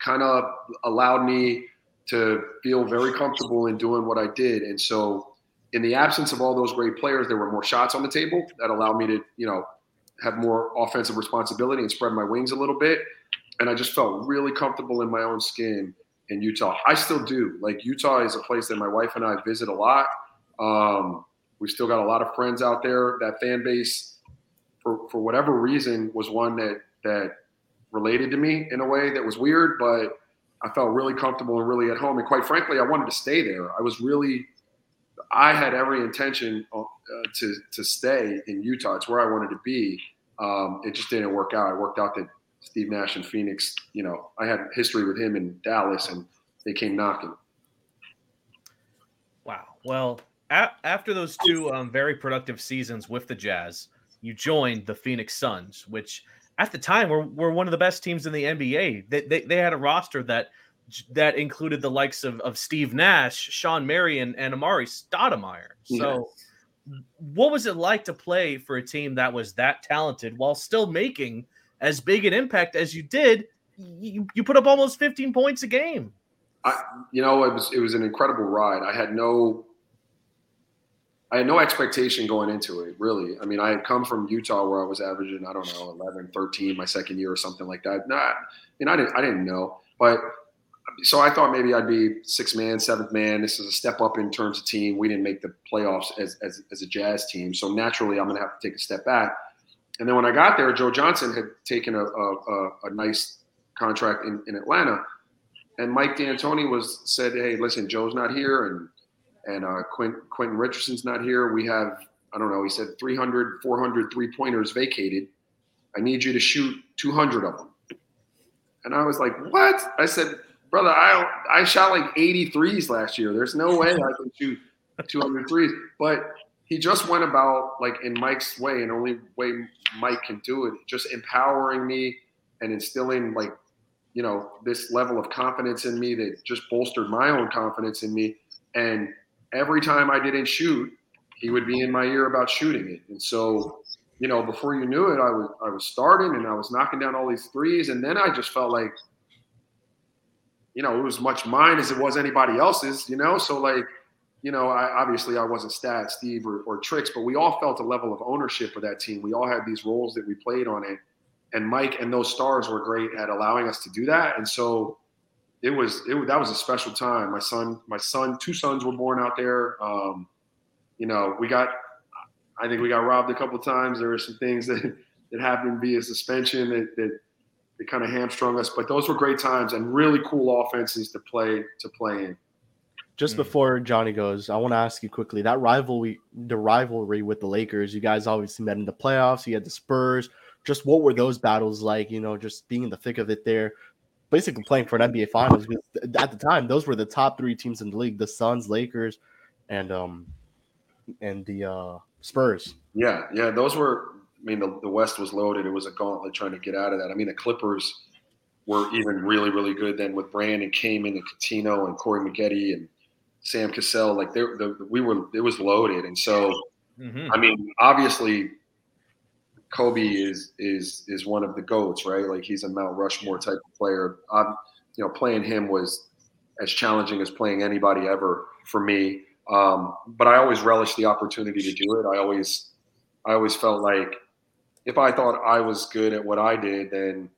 Speaker 2: kind of allowed me to feel very comfortable in doing what I did. And so, in the absence of all those great players, there were more shots on the table that allowed me to, you know, have more offensive responsibility and spread my wings a little bit. And I just felt really comfortable in my own skin in Utah. I still do. Like Utah is a place that my wife and I visit a lot. Um, we've still got a lot of friends out there. That fan base for, for whatever reason was one that that related to me in a way that was weird, but I felt really comfortable and really at home. And quite frankly, I wanted to stay there. I was really, I had every intention uh, to to stay in Utah. It's where I wanted to be. Um, it just didn't work out. I worked out that Steve Nash and Phoenix. You know, I had history with him in Dallas, and they came knocking.
Speaker 1: Wow. Well, a- after those two um, very productive seasons with the Jazz, you joined the Phoenix Suns, which at the time were, were one of the best teams in the NBA. They, they, they had a roster that that included the likes of, of Steve Nash, Shawn Marion, and Amar'e Stoudemire. So, yeah. What was it like to play for a team that was that talented while still making as big an impact as you did? You, you put up almost 15 points a game.
Speaker 2: I, you know, it was it was an incredible ride. I had no I had no expectation going into it, really. I mean, I had come from Utah where I was averaging, I don't know, 11, 13 my second year or something like that. Not, I mean, I didn't, I didn't know. But so I thought maybe I'd be sixth man, seventh man. This is a step up in terms of team. We didn't make the playoffs as, as, as a Jazz team. So naturally, I'm going to have to take a step back. And then when I got there, Joe Johnson had taken a, a, a nice contract in, in Atlanta. And Mike D'Antoni was said, hey, listen, Joe's not here. And and uh, Quint, Quentin Richardson's not here. We have, I don't know, he said 300, 400 three pointers vacated. I need you to shoot 200 of them. And I was like, what? I said, brother, I, I shot like 83s last year. There's no way I can shoot 200 threes. But he just went about like in Mike's way and only way Mike can do it, just empowering me and instilling like, you know, this level of confidence in me that just bolstered my own confidence in me. And every time I didn't shoot, he would be in my ear about shooting it. And so, you know, before you knew it, I was I was starting and I was knocking down all these threes, and then I just felt like, you know, it was much mine as it was anybody else's. You know, so like, you know, I obviously I wasn't Stat, Steve, or, or Tricks, but we all felt a level of ownership of that team. We all had these roles that we played on it, and Mike and those stars were great at allowing us to do that. And so it was it that was a special time. My son, my son, two sons were born out there. Um, you know, we got I think we got robbed a couple times. There were some things that that happened via suspension that that, that kind of hamstrung us, but those were great times and really cool offenses to play to play in.
Speaker 4: Just mm. before Johnny goes, I want to ask you quickly that rivalry, the rivalry with the Lakers. You guys obviously met in the playoffs. You had the Spurs. Just what were those battles like? You know, just being in the thick of it there basically playing for an NBA Finals at the time those were the top three teams in the league: the Suns, Lakers, and um and the uh, Spurs.
Speaker 2: Yeah, yeah, those were. I mean, the, the West was loaded. It was a gauntlet trying to get out of that. I mean, the Clippers were even really, really good then with Brand and Kaman and Cuttino and Corey Maggette and Sam Cassell. Like they, the, we were, it was loaded. And so, mm-hmm. I mean, obviously Kobe is is is one of the goats, right? Like he's a Mount Rushmore type of player. Um, you know, playing him was as challenging as playing anybody ever for me. Um, but I always relished the opportunity to do it. I always, I always felt like if I thought I was good at what I did, then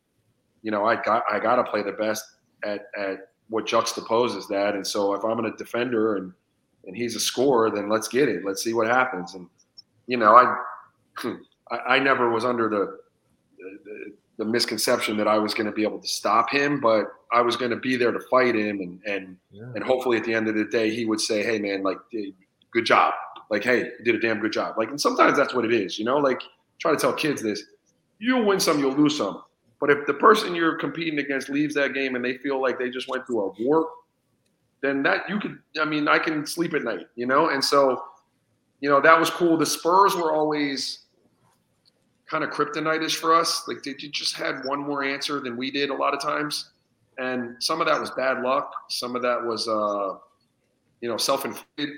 Speaker 2: you know I got I got to play the best at at what juxtaposes that. And so if I'm a defender and and he's a scorer, then let's get it. Let's see what happens. And you know, I I, I never was under the, the, the misconception that I was going to be able to stop him, but I was going to be there to fight him, and and yeah. and hopefully at the end of the day he would say, "Hey, man, like, good job. Like, hey, you did a damn good job." Like, and sometimes that's what it is, you know. Like, try to tell kids this: you'll win some, you'll lose some. But if the person you're competing against leaves that game and they feel like they just went through a war, then that you could. I mean, I can sleep at night, you know. And so, you know, that was cool. The Spurs were always kind of kryptonitish for us. Like they just had one more answer than we did a lot of times, and some of that was bad luck. Some of that was, uh, you know, self-inflicted,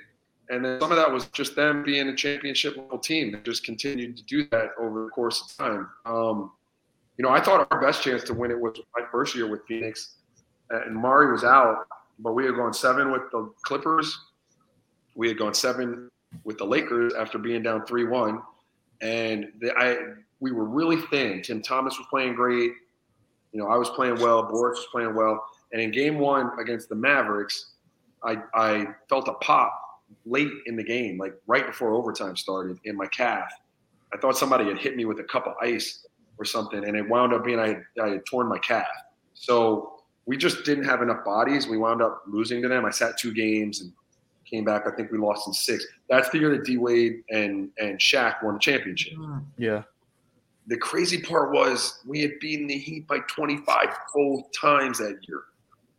Speaker 2: and then some of that was just them being a championship level team that just continued to do that over the course of time. Um, you know, I thought our best chance to win it was my first year with Phoenix, and Amar'e was out, but we had gone seven with the Clippers. We had gone seven with the Lakers after being down three-one and the, I we were really thin. Tim Thomas was playing great. You know, I was playing well. Boris was playing well. And in game one against the Mavericks, I I felt a pop late in the game, like right before overtime started, in my calf. I thought somebody had hit me with a cup of ice or something, and it wound up being I, I had torn my calf. So we just didn't have enough bodies. We wound up losing to them. I sat two games and came back. I think we lost in six. That's the year that D Wade and and Shaq won the championship.
Speaker 4: Hmm. Yeah.
Speaker 2: The crazy part was we had beaten the Heat by 25 full times that year.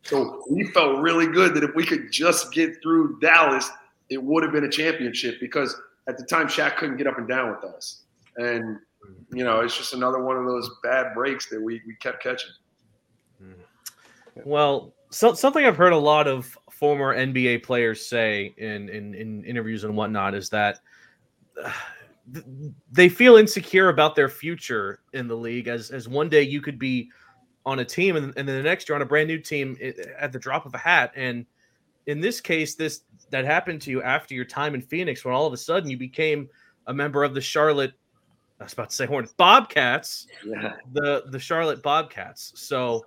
Speaker 2: So we felt really good that if we could just get through Dallas, it would have been a championship because at the time Shaq couldn't get up and down with us. And you know, it's just another one of those bad breaks that we, we kept catching. Hmm.
Speaker 1: Well, so, something I've heard a lot of former NBA players say in, in, in interviews and whatnot is that they feel insecure about their future in the league as, as one day you could be on a team and, and then the next you're on a brand new team at the drop of a hat. And in this case, this that happened to you after your time in Phoenix when all of a sudden you became a member of the Charlotte I was about to say Hornets Bobcats, yeah. the the Charlotte Bobcats. So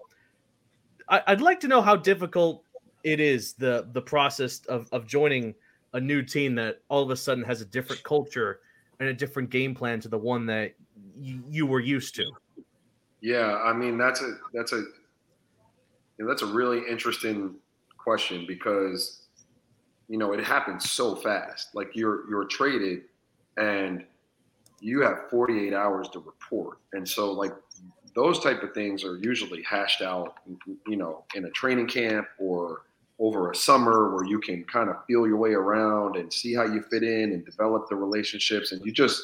Speaker 1: I, would like to know how difficult it is the the process of of joining a new team that all of a sudden has a different culture and a different game plan to the one that you, you were used to.
Speaker 2: Yeah, I mean that's a that's a you know, that's a really interesting question because you know it happens so fast. Like you're you're traded and you have 48 hours to report, and so like those type of things are usually hashed out, you know, in a training camp or over a summer where you can kind of feel your way around and see how you fit in and develop the relationships. And you just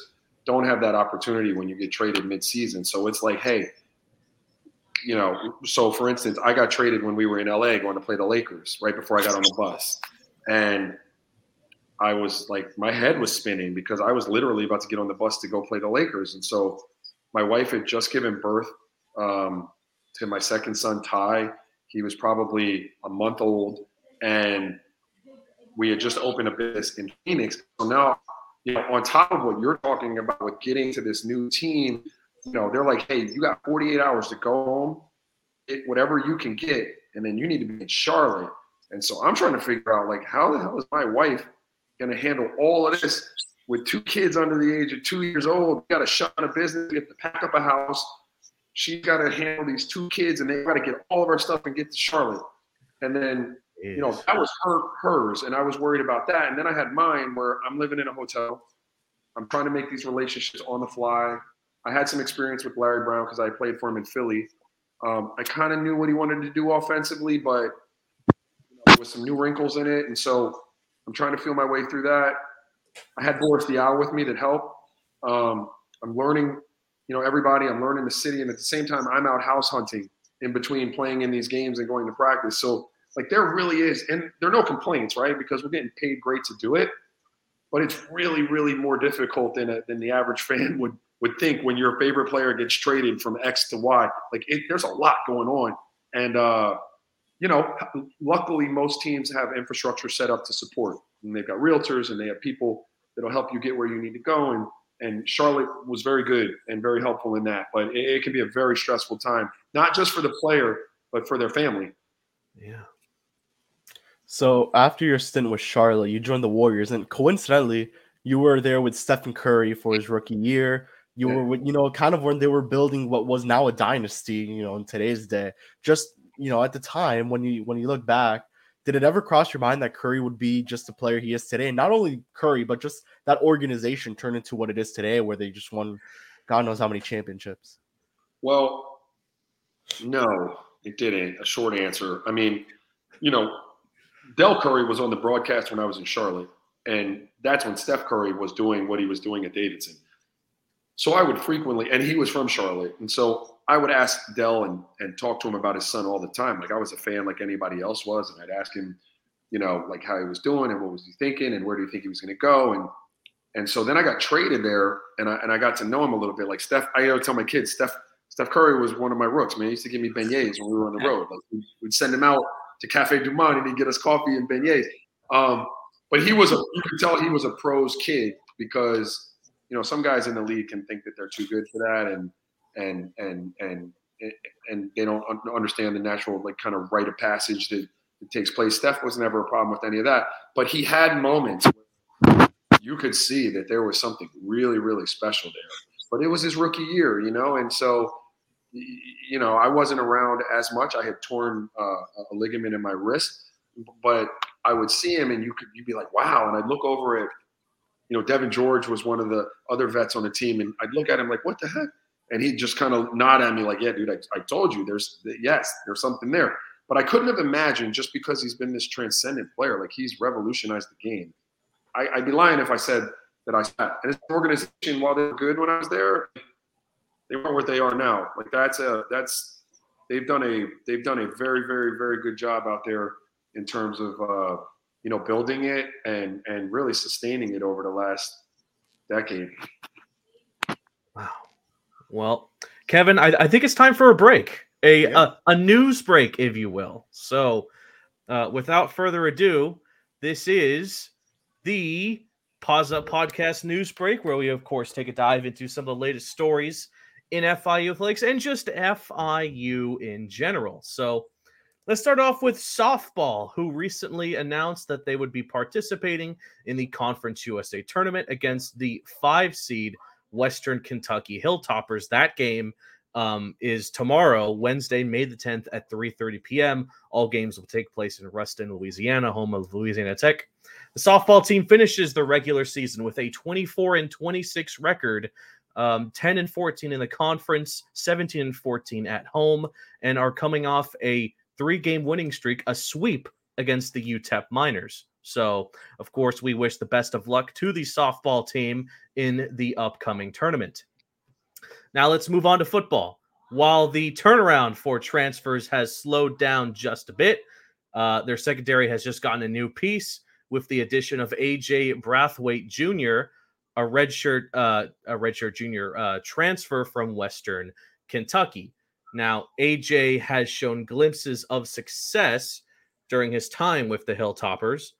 Speaker 2: don't have that opportunity when you get traded mid-season. So it's like, hey, you know, so for instance, I got traded when we were in LA going to play the Lakers right before I got on the bus. And I was like, my head was spinning because I was literally about to get on the bus to go play the Lakers. And so my wife had just given birth um, to my second son, Ty he was probably a month old, and we had just opened a business in Phoenix. So now, you know, on top of what you're talking about with getting to this new team, you know, they're like, hey, you got 48 hours to go home, get whatever you can get, and then you need to be in Charlotte. And so I'm trying to figure out, like, how the hell is my wife going to handle all of this with two kids under the age of two years old? got to shut down a business, we have to pack up a house, she's got to handle these two kids, and they got to get all of our stuff and get to Charlotte. And then, you know, that was her hers, and I was worried about that. And then I had mine, where I'm living in a hotel. I'm trying to make these relationships on the fly. I had some experience with Larry Brown because I played for him in Philly. Um, I kind of knew what he wanted to do offensively, but was some new wrinkles in it, and so I'm trying to feel my way through that. I had Boris Diaw with me that helped. Um, I'm learning you know everybody. I'm learning the city, and at the same time, I'm out house hunting in between playing in these games and going to practice. So like there really is, and there are no complaints, right? Because we're getting paid great to do it, but it's really, really more difficult than a, than the average fan would would think when your favorite player gets traded from X to Y. Like it, there's a lot going on, and uh, you know, luckily most teams have infrastructure set up to support, and they've got realtors and they have people that'll help you get where you need to go and and Charlotte was very good and very helpful in that. But it, it can be a very stressful time, not just for the player, but for their family.
Speaker 1: Yeah.
Speaker 4: So after your stint with Charlotte, you joined the Warriors, and coincidentally, you were there with Stephen Curry for his rookie year. You
Speaker 2: Yeah.
Speaker 4: were, you know, kind of when they were building what was now a dynasty. You know, in today's day, just you know, at the time when you when you look back, did it ever cross your mind that Curry would be just the player he is today? And not only Curry, but just that organization turned into what it is today, where they just won, God knows how many championships.
Speaker 2: Well, no, it didn't. A short answer. I mean, you know, Dell Curry was on the broadcast when I was in Charlotte, and that's when Steph Curry was doing what he was doing at Davidson. So I would frequently, and he was from Charlotte, and so I would ask Dell and and talk to him about his son all the time. Like I was a fan, like anybody else was, and I'd ask him, you know, like how he was doing and what was he thinking and where do you think he was going to go and and so then I got traded there, and I and I got to know him a little bit. Like Steph, I always tell my kids, Steph Steph Curry was one of my rooks. Man, he used to give me beignets when we were on the road. Like we'd, send him out to Cafe Du Monde, and he'd get us coffee and beignets. Um, but he was a you could tell he was a pros kid because you know some guys in the league can think that they're too good for that, and and and and and they don't understand the natural like kind of rite of passage that, that takes place. Steph was never a problem with any of that, but he had moments. Where you could see that there was something really, really special there. But it was his rookie year, you know, and so you know I wasn't around as much. I had torn uh, a ligament in my wrist, but I would see him, and you could you'd be like, wow, and I'd look over at you know Devean George was one of the other vets on the team, and I'd look at him like, what the heck? And he'd just kind of nod at me like, yeah, dude, I, I told you, there's yes, there's something there. But I couldn't have imagined just because he's been this transcendent player, like he's revolutionized the game. I, I'd be lying if I said that I sat. And his organization, while they were good when I was there, they weren't what they are now. Like that's a that's they've done a they've done a very very very good job out there in terms of uh, you know building it and and really sustaining it over the last decade.
Speaker 1: Wow. Well, Kevin, I, I think it's time for a break, a
Speaker 2: Yeah.
Speaker 1: a, a news break, if you will. So, uh, without further ado, this is the Paws Up Podcast news break, where we, of course, take a dive into some of the latest stories in FIU athletics and just FIU in general. So, let's start off with softball, who recently announced that they would be participating in the Conference USA tournament against the five seed Western Kentucky Hilltoppers. That game um, is tomorrow, Wednesday, May the 10th at 3:30 p.m. All games will take place in Ruston, Louisiana, home of Louisiana Tech. The softball team finishes the regular season with a 24 and 26 record, um, 10 and 14 in the conference, 17 and 14 at home, and are coming off a three-game winning streak, a sweep against the UTEP Miners. So, of course, we wish the best of luck to the softball team in the upcoming tournament. Now, let's move on to football. While the turnaround for transfers has slowed down just a bit, uh, their secondary has just gotten a new piece with the addition of AJ Brathwaite Jr., a redshirt, uh, a redshirt junior uh, transfer from Western Kentucky. Now, AJ has shown glimpses of success during his time with the Hilltoppers,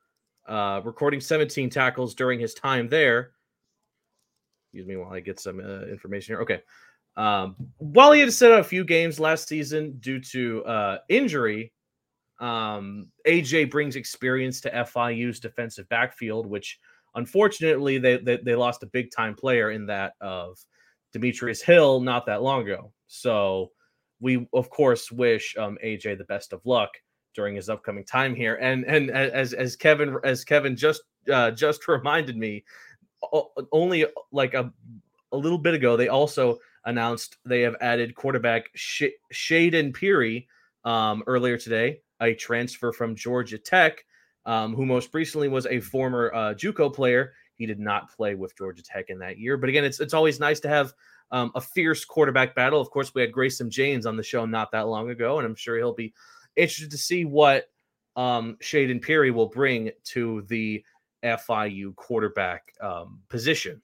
Speaker 1: uh, recording 17 tackles during his time there. Excuse me while I get some uh, information here. Okay. Um, while he had to sit out a few games last season due to uh, injury, um, AJ brings experience to FIU's defensive backfield, which unfortunately they, they, they lost a big time player in that of Demetrius Hill not that long ago. So we of course wish um, AJ the best of luck during his upcoming time here. And and as as Kevin as Kevin just uh, just reminded me, only like a a little bit ago, they also announced they have added quarterback Sh- Shaden Peary um, earlier today, a transfer from Georgia Tech, um, who most recently was a former uh, JUCO player. He did not play with Georgia Tech in that year, but again, it's it's always nice to have um, a fierce quarterback battle. Of course, we had Grayson James on the show not that long ago, and I'm sure he'll be interested to see what um, Shaden Peary will bring to the FIU quarterback um, position.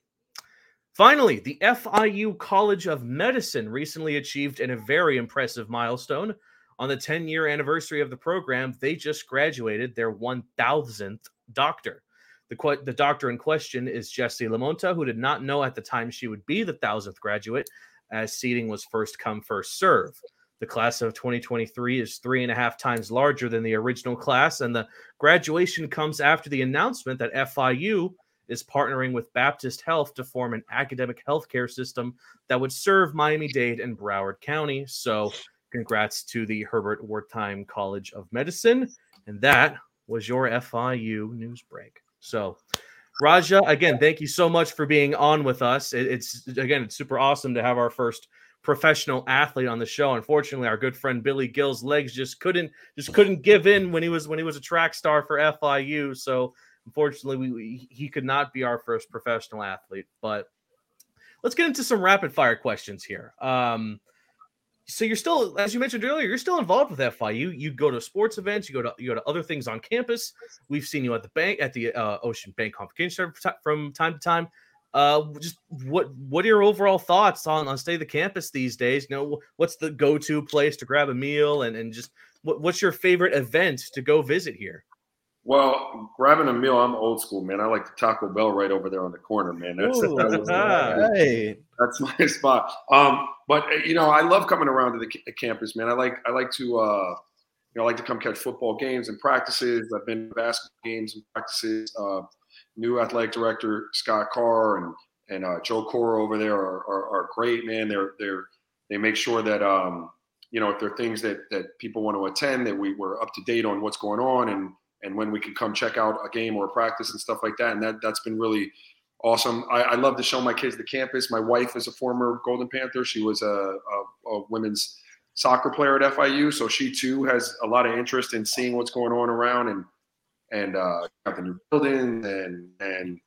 Speaker 1: Finally, the FIU College of Medicine recently achieved in a very impressive milestone. On the 10 year anniversary of the program, they just graduated their 1000th doctor. The, que- the doctor in question is Jessie Lamonta, who did not know at the time she would be the 1000th graduate, as seating was first come, first serve. The class of 2023 is three and a half times larger than the original class, and the graduation comes after the announcement that FIU is partnering with Baptist Health to form an academic healthcare system that would serve Miami Dade and Broward County. So, congrats to the Herbert Wertheim College of Medicine. And that was your FIU news break. So, Raja, again, thank you so much for being on with us. it's again, it's super awesome to have our first professional athlete on the show. Unfortunately, our good friend Billy Gill's legs just couldn't just couldn't give in when he was when he was a track star for FIU. So unfortunately, we, we he could not be our first professional athlete. But let's get into some rapid fire questions here. Um, so you're still, as you mentioned earlier, you're still involved with FIU. You go to sports events, you go to you go to other things on campus. We've seen you at the bank at the uh, Ocean Bank Convocation from time to time. Uh, just what what are your overall thoughts on on stay the campus these days? You know, what's the go to place to grab a meal, and and just what, what's your favorite event to go visit here?
Speaker 2: Well, grabbing a meal, I'm old school, man. I like the Taco Bell right over there on the corner, man. That's Ooh, that hey. that's my spot. Um, but uh, you know, I love coming around to the campus, man. I like I like to uh, you know, I like to come catch football games and practices. I've been to basketball games and practices. Uh, new athletic director Scott Carr and and uh, Joe Cora over there are, are, are, great, man. They're they're they make sure that um, you know if there are things that that people want to attend that we were up to date on what's going on and and when we could come check out a game or a practice and stuff like that. And that that's been really awesome. I, I love to show my kids the campus. My wife is a former Golden Panther. She was a, a, a women's soccer player at FIU, so she too has a lot of interest in seeing what's going on around and and uh, got the new building and and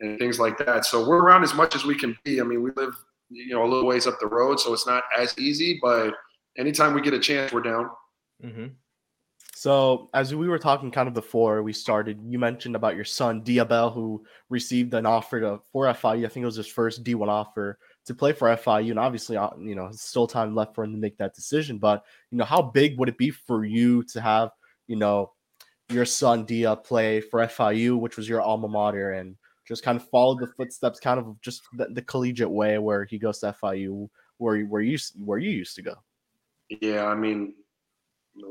Speaker 2: and things like that. So we're around as much as we can be. I mean, we live you know a little ways up the road, so it's not as easy. But anytime we get a chance, we're down.
Speaker 4: Mm-hmm. So as we were talking kind of before we started, you mentioned about your son Diabel, who received an offer to, for FIU. I think it was his first D1 offer to play for FIU, and obviously, uh, you know, still time left for him to make that decision. But you know, how big would it be for you to have, you know, your son Dia play for FIU, which was your alma mater, and just kind of follow the footsteps, kind of just the, the collegiate way where he goes to FIU, where where you where you used to go.
Speaker 2: Yeah, I mean,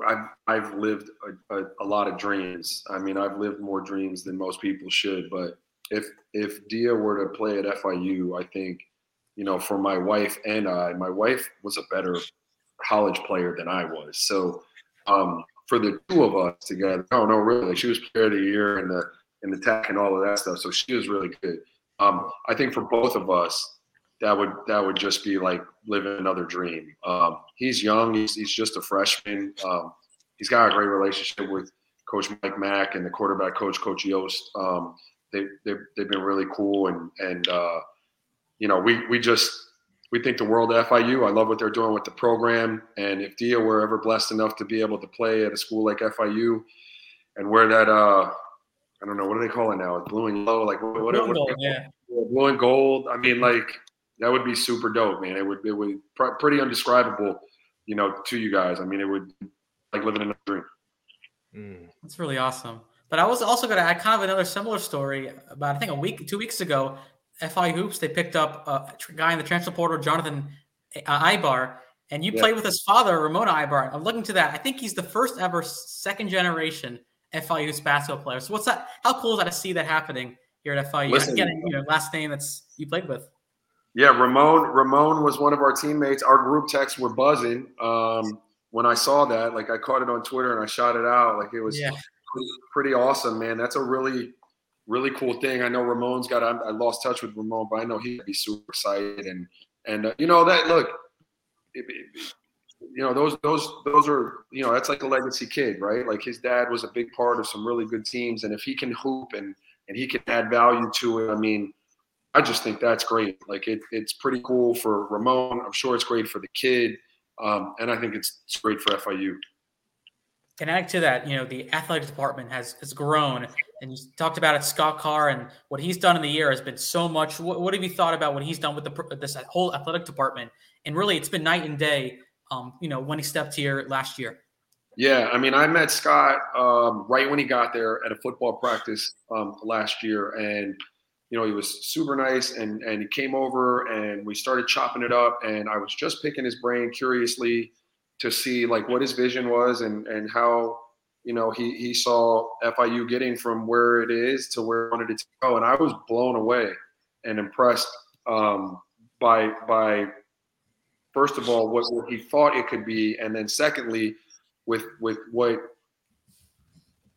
Speaker 2: I've I've lived a, a, a, lot of dreams. I mean, I've lived more dreams than most people should. But if if Dia were to play at FIU, I think, you know, for my wife and I, my wife was a better college player than I was. So um, for the two of us together, oh no, really, she was player of the year in the in the tech and all of that stuff. So she was really good. Um, I think for both of us, that would that would just be like living another dream. Um, he's young. He's, he's just a freshman. Um, he's got a great relationship with Coach Mike Mack and the quarterback coach, Coach Yost. Um, they, they've, they've been really cool. And, and uh, you know, we, we just we think the world of FIU. I love what they're doing with the program. And if Dia were ever blessed enough to be able to play at a school like FIU and wear that, uh, I don't know, what do they call it now? It's blue and yellow, like what, what, what, gold, yeah. blue and gold. I mean, like that would be super dope, man. It would it would pr- pretty undescribable, you know, to you guys. I mean, it would like living in a dream.
Speaker 3: Mm. That's really awesome. But I was also going to add kind of another similar story about I think a week, two weeks ago. FI Hoops they picked up a guy in the transfer portal, Jonathan uh, Ibar, and you yeah. played with his father, Ramona Ibar. I'm looking to that. I think he's the first ever second generation FI Hoops basketball player. So what's that? How cool is that to see that happening here at FIU? Listen, Getting you know last name that's you played with.
Speaker 2: Yeah, Ramon. Ramon was one of our teammates. Our group texts were buzzing um, when I saw that. Like I caught it on Twitter and I shot it out. Like it was yeah. pretty awesome, man. That's a really, really cool thing. I know Ramon's got. I, lost touch with Ramon, but I know he'd be super excited. And and uh, you know that look, it, it, you know those those those are you know that's like a legacy kid, right? Like his dad was a big part of some really good teams, and if he can hoop and and he can add value to it, I mean I just think that's great. Like it, it's pretty cool for Ramon. I'm sure it's great for the kid, um, and I think it's, it's great for FIU.
Speaker 3: And add to that, you know, the athletic department has has grown, and you talked about it, Scott Carr, and what he's done in the year has been so much. What, what have you thought about what he's done with the this whole athletic department? And really, it's been night and day. Um, you know, when he stepped here last year.
Speaker 2: Yeah, I mean, I met Scott um, right when he got there at a football practice um, last year, and you know, he was super nice and and he came over and we started chopping it up and I was just picking his brain curiously to see like what his vision was and and how you know, he he saw FIU getting from where it is to where he wanted it to go, and I was blown away and impressed um, by by first of all what, what he thought it could be, and then secondly with with what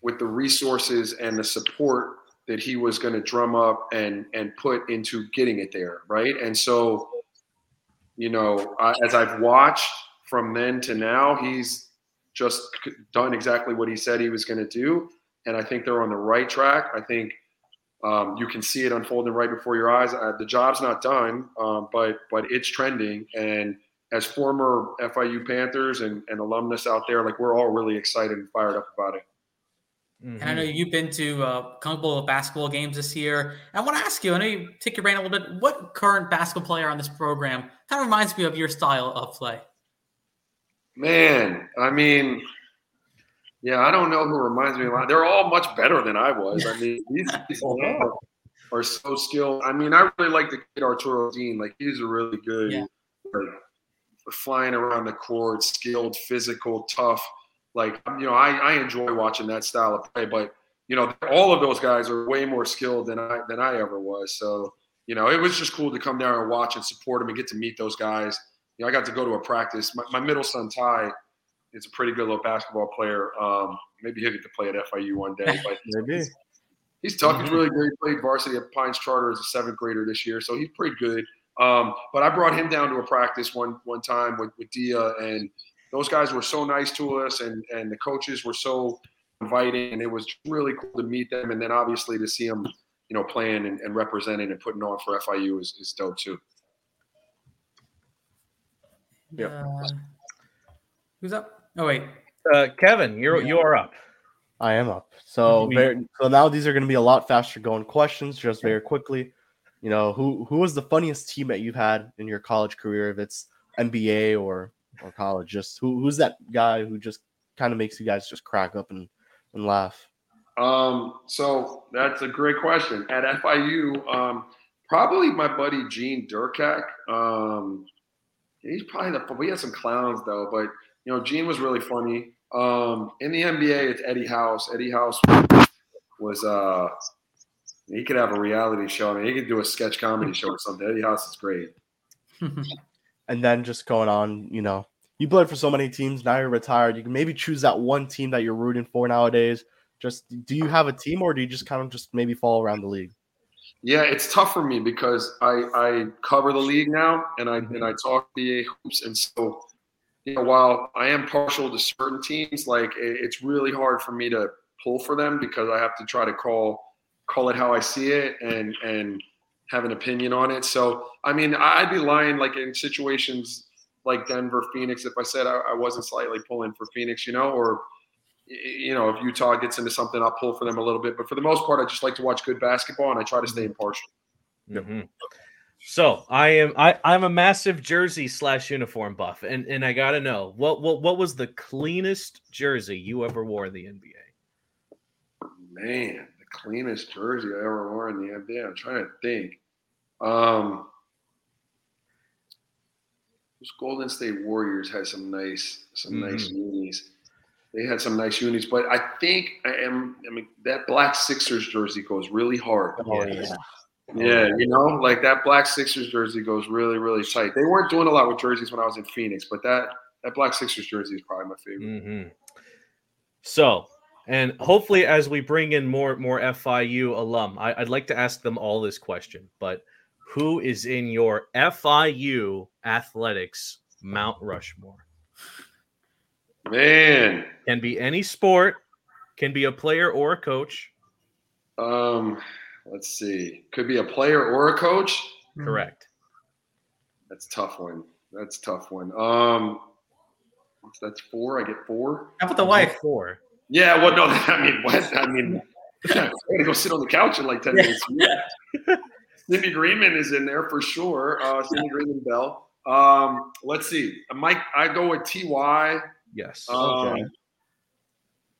Speaker 2: with the resources and the support that he was going to drum up and and put into getting it there, right? And so, you know, I, as I've watched from then to now, he's just done exactly what he said he was going to do, and I think they're on the right track. I think um, you can see it unfolding right before your eyes. Uh, the job's not done, um, but but it's trending. And as former FIU Panthers and, and alumnus out there, like we're all really excited and fired up about it.
Speaker 3: Mm-hmm. And I know you've been to uh, a couple of basketball games this year. I want to ask you, I know you take your brain a little bit. What current basketball player on this program kind of reminds me of your style of play?
Speaker 2: Man, I mean, yeah, I don't know who reminds me a lot. They're all much better than I was. I mean, these people are so skilled. I mean, I really like the kid Arturo Dean. Like, he's a really good, yeah. like, flying around the court, skilled, physical, tough like you know, I, I enjoy watching that style of play, but you know, all of those guys are way more skilled than I than I ever was. So you know, it was just cool to come down and watch and support them and get to meet those guys. You know, I got to go to a practice. My, my middle son Ty is a pretty good little basketball player. Um, maybe he'll get to play at FIU one day. But maybe. He's tough. He's really good. He played varsity at Pines Charter as a seventh grader this year, so he's pretty good. Um, but I brought him down to a practice one one time with, with Dia, and those guys were so nice to us, and and the coaches were so inviting, and it was really cool to meet them, and then obviously to see them, you know, playing and, and representing and putting on for FIU is, is dope too.
Speaker 3: Yeah. Uh, who's up? Oh wait,
Speaker 1: uh, Kevin, you're you are up.
Speaker 4: I am up. So very, so now these are going to be a lot faster going questions, just very quickly. You know, who who was the funniest teammate you've had in your college career? If it's NBA or or college? Just who, who's that guy who just kind of makes you guys just crack up and, and laugh?
Speaker 2: Um, so that's a great question. At FIU, um, probably my buddy Gene Durkak. Um, he's probably the we had some clowns though, but you know Gene was really funny. Um, in the NBA, it's Eddie House. Eddie House was uh, he could have a reality show. I mean, he could do a sketch comedy show or something. Eddie House is great.
Speaker 4: and then just going on, you know, you played for so many teams. Now you're retired. You can maybe choose that one team that you're rooting for nowadays. Just do you have a team, or do you just kind of just maybe fall around the league?
Speaker 2: Yeah, it's tough for me because I I cover the league now, and I and mm-hmm. I talk BA hoops, and so you know while I am partial to certain teams, like it's really hard for me to pull for them because I have to try to call call it how I see it, and and have an opinion on it. So, I mean, I'd be lying like in situations like Denver, Phoenix, if I said I, I wasn't slightly pulling for Phoenix, you know, or you know, if Utah gets into something, I'll pull for them a little bit. But for the most part, I just like to watch good basketball and I try to stay impartial.
Speaker 1: Mm-hmm. So I am I, I'm a massive jersey slash uniform buff, and and I gotta know what what what was the cleanest jersey you ever wore in the NBA?
Speaker 2: Man, cleanest jersey I ever wore in the NBA. I'm trying to think. Um, those Golden State Warriors had some nice, some mm-hmm. nice unis. They had some nice unis, but I think I am. I mean, that black Sixers jersey goes really hard. Oh, yeah. Yeah, you know, like that black Sixers jersey goes really, really tight. They weren't doing a lot with jerseys when I was in Phoenix, but that that black Sixers jersey is probably my favorite.
Speaker 1: Mm-hmm. So and hopefully, as we bring in more more FIU alum, I, would like to ask them all this question. But who is in your FIU athletics Mount Rushmore?
Speaker 2: Man,
Speaker 1: can be any sport, can be a player or a coach.
Speaker 2: Um, let's see, could be a player or a coach.
Speaker 1: Correct.
Speaker 2: That's tough one. That's tough one. Um, that's four. I get four.
Speaker 3: How about the wife?
Speaker 1: Four.
Speaker 2: Yeah, well, no, I mean, what? I mean, I'm gonna go sit on the couch in like ten minutes. Cindy Greenman is in there for sure. Uh, Cindy Greenman Bell. Um, let's see, Mike. I go with Ty.
Speaker 1: Yes.
Speaker 2: Um, okay.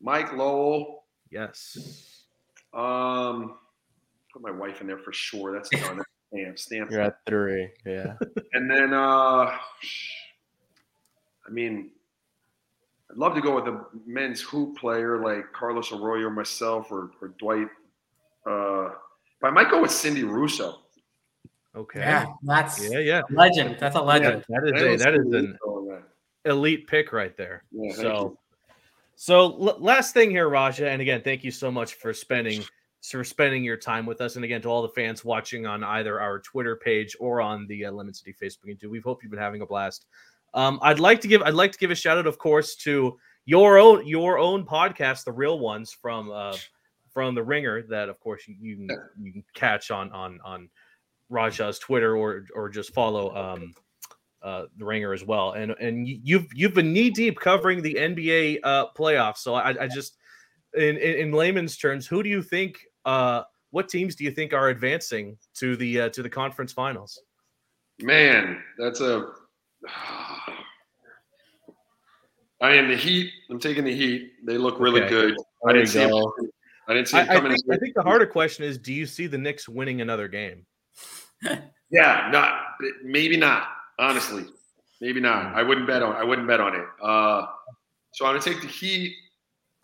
Speaker 2: Mike Lowell.
Speaker 1: Yes.
Speaker 2: Um, put my wife in there for sure. That's done. Stamp. Stamp.
Speaker 4: You're at three. Yeah.
Speaker 2: and then, uh, I mean, I'd love to go with a men's hoop player like Carlos Arroyo, or myself, or, or Dwight. Uh, but I might go with Cindy Russo.
Speaker 1: Okay.
Speaker 3: Yeah, that's
Speaker 1: Yeah, yeah.
Speaker 3: legend. That's a
Speaker 1: Yeah,
Speaker 3: legend.
Speaker 1: that is
Speaker 2: I
Speaker 1: a,
Speaker 2: know
Speaker 1: that is an
Speaker 2: Russo
Speaker 1: elite pick right there.
Speaker 2: Yeah,
Speaker 1: so,
Speaker 2: you.
Speaker 1: so l- last thing here, Raja, and again, thank you so much for spending for spending your time with us, and again to all the fans watching on either our Twitter page or on the uh, Lemon City Facebook and We hope you've been having a blast. Um, I'd like to give I'd like to give a shout out, of course, to your own your own podcast, the real ones from uh, from the Ringer, that of course you, you, can, you can catch on on on Raja's Twitter or or just follow um, uh, the Ringer as well. And and you- you've you've been knee deep covering the NBA uh, playoffs. So I, I just in, in in layman's terms, who do you think? Uh, what teams do you think are advancing to the uh, to the conference finals?
Speaker 2: Man, that's a. I am the Heat. I'm taking the Heat. They look really
Speaker 1: Okay.
Speaker 2: good. I didn't
Speaker 4: you
Speaker 2: see.
Speaker 4: go.
Speaker 2: Them, I didn't see
Speaker 1: I,
Speaker 2: it
Speaker 1: I
Speaker 2: coming.
Speaker 1: think, I think the harder question is: Do you see the Knicks winning another game?
Speaker 2: Yeah, not maybe not. Honestly, maybe not. I wouldn't bet on. I wouldn't bet on it. Uh, so I'm gonna take the Heat.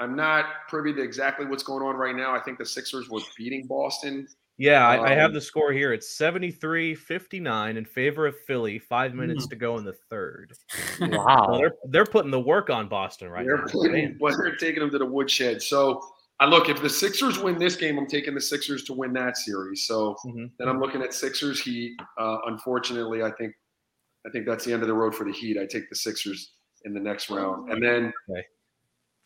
Speaker 2: I'm not privy to exactly what's going on right now. I think the Sixers was beating Boston.
Speaker 1: Yeah, I, I have
Speaker 2: Um,
Speaker 1: the score here. It's 73-59 in favor of Philly. Five
Speaker 2: Hmm.
Speaker 1: minutes to go in the third. So
Speaker 4: Wow.
Speaker 1: they're they're putting the work on Boston right
Speaker 2: they're,
Speaker 1: now.
Speaker 2: putting, well, they're taking them to the woodshed. So I look if the Sixers win this game, I'm taking the Sixers to win that series. So
Speaker 1: Mhm.
Speaker 2: then I'm looking at Sixers Heat. Uh, unfortunately, I think I think that's the end of the road for the Heat. I take the Sixers in the next round, and then
Speaker 1: Okay.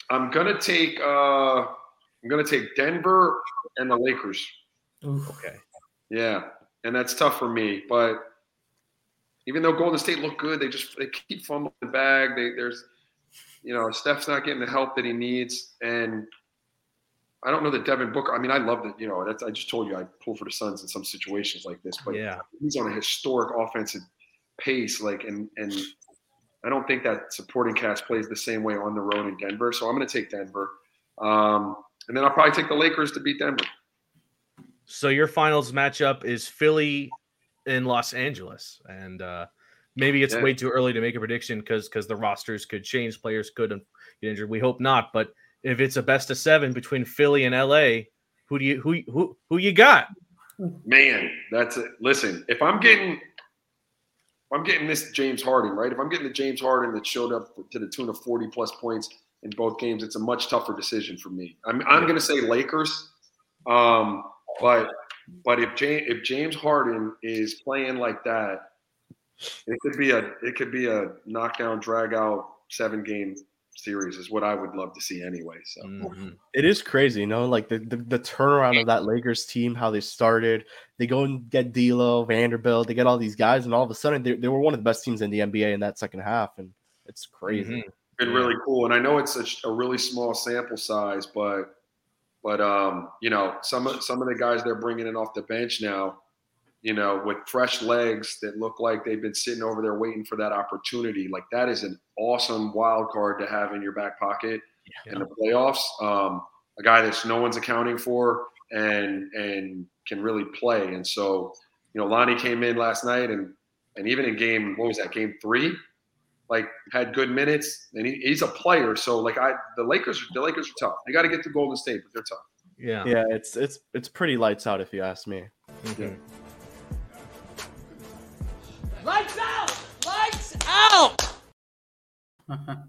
Speaker 2: I'm gonna take uh, I'm gonna take Denver and the Lakers.
Speaker 3: Oof.
Speaker 1: Okay.
Speaker 2: Yeah, and that's tough for me. But even though Golden State look good, they just they keep fumbling the bag. They, there's, you know, Steph's not getting the help that he needs, and I don't know that Devin Booker. I mean, I love that. You know, that's I just told you I pull for the Suns in some situations like this, but
Speaker 1: Yeah.
Speaker 2: he's on a historic offensive pace. Like, and and I don't think that supporting cast plays the same way on the road in Denver. So I'm going to take Denver, um, and then I'll probably take the Lakers to beat Denver.
Speaker 1: So your finals matchup is Philly in Los Angeles, and uh, maybe it's
Speaker 2: Yeah.
Speaker 1: way too early to make a prediction because because the rosters could change, players could get injured. We hope not, but if it's a best of seven between Philly and LA, who do you who who who you got?
Speaker 2: Man, that's it. Listen, if I'm getting, if I'm getting this James Harden, right? If I'm getting the James Harden that showed up to the tune of 40 plus points in both games, it's a much tougher decision for me. I'm, I'm going to say Lakers, um, but but if James if James Harden is playing like that, it could be a it could be a knockdown, drag out seven game series is what I would love to see anyway. So
Speaker 1: Mhm.
Speaker 4: It is crazy, you know, like the, the, the turnaround of that Lakers team, how they started. They go and get D'Lo, Vanderbilt, they get all these guys, and all of a sudden they, they were one of the best teams in the NBA in that second half, and it's crazy.
Speaker 1: Mhm.
Speaker 2: been really cool. And I know it's a, a really small sample size, but but um, you know, some of some of the guys they're bringing in off the bench now, you know, with fresh legs that look like they've been sitting over there waiting for that opportunity. Like that is an awesome wild card to have in your back pocket in the playoffs. Um, a guy that's no one's accounting for and and can really play. And so, you know, Lonnie came in last night and and even in game what was that game three, like had good minutes and he, he's a player. So like I the Lakers the Lakers are tough. They got to get to Golden State, but they're tough.
Speaker 1: Yeah.
Speaker 4: Yeah, it's it's it's pretty lights out if you ask me.
Speaker 1: Mhm.
Speaker 5: Lights out! Lights out!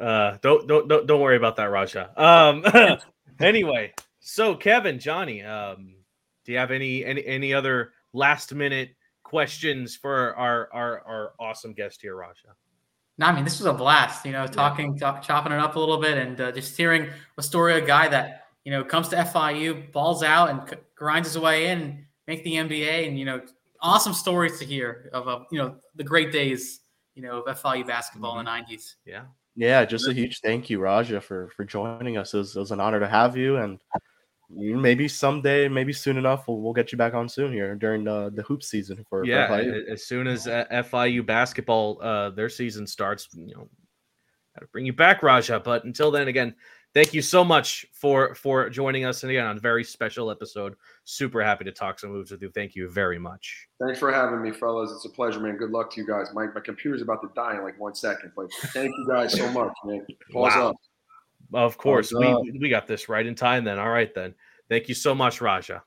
Speaker 1: Uh, don't don't don't don't worry about that, Raja. Um, anyway, so Kevin, Johnny, um, do you have any any any other last minute questions for our our our awesome guest here, Raja?
Speaker 3: No, I mean this was a blast. You know, talking, talk, chopping it up a little bit, and uh, just hearing a story of a guy that you know comes to FIU, balls out, and c- grinds his way in, make the NBA, and you know, awesome stories to hear of uh, you know the great days you know of FIU basketball in the '90s.
Speaker 1: Yeah.
Speaker 4: Yeah, just a huge thank you, Raja, for for joining us. It was, it was an honor to have you, and you maybe someday, maybe soon enough, we'll, we'll get you back on soon here during the the hoop season for for
Speaker 1: yeah,
Speaker 4: FIU.
Speaker 1: as soon as uh, FIU basketball uh, their season starts, you know, got to bring you back, Raja. But until then, again, thank you so much for for joining us and again on a very special episode. Super happy to talk some moves with you. Thank you very much.
Speaker 2: Thanks for having me, fellas. It's a pleasure, man. Good luck to you guys. My my computer's about to die in like one second, but thank you guys so much, man. Paws
Speaker 1: Wow.
Speaker 2: up.
Speaker 1: Of course, we uh, we got this right in time. Then, all right, then. Thank you so much, Raja.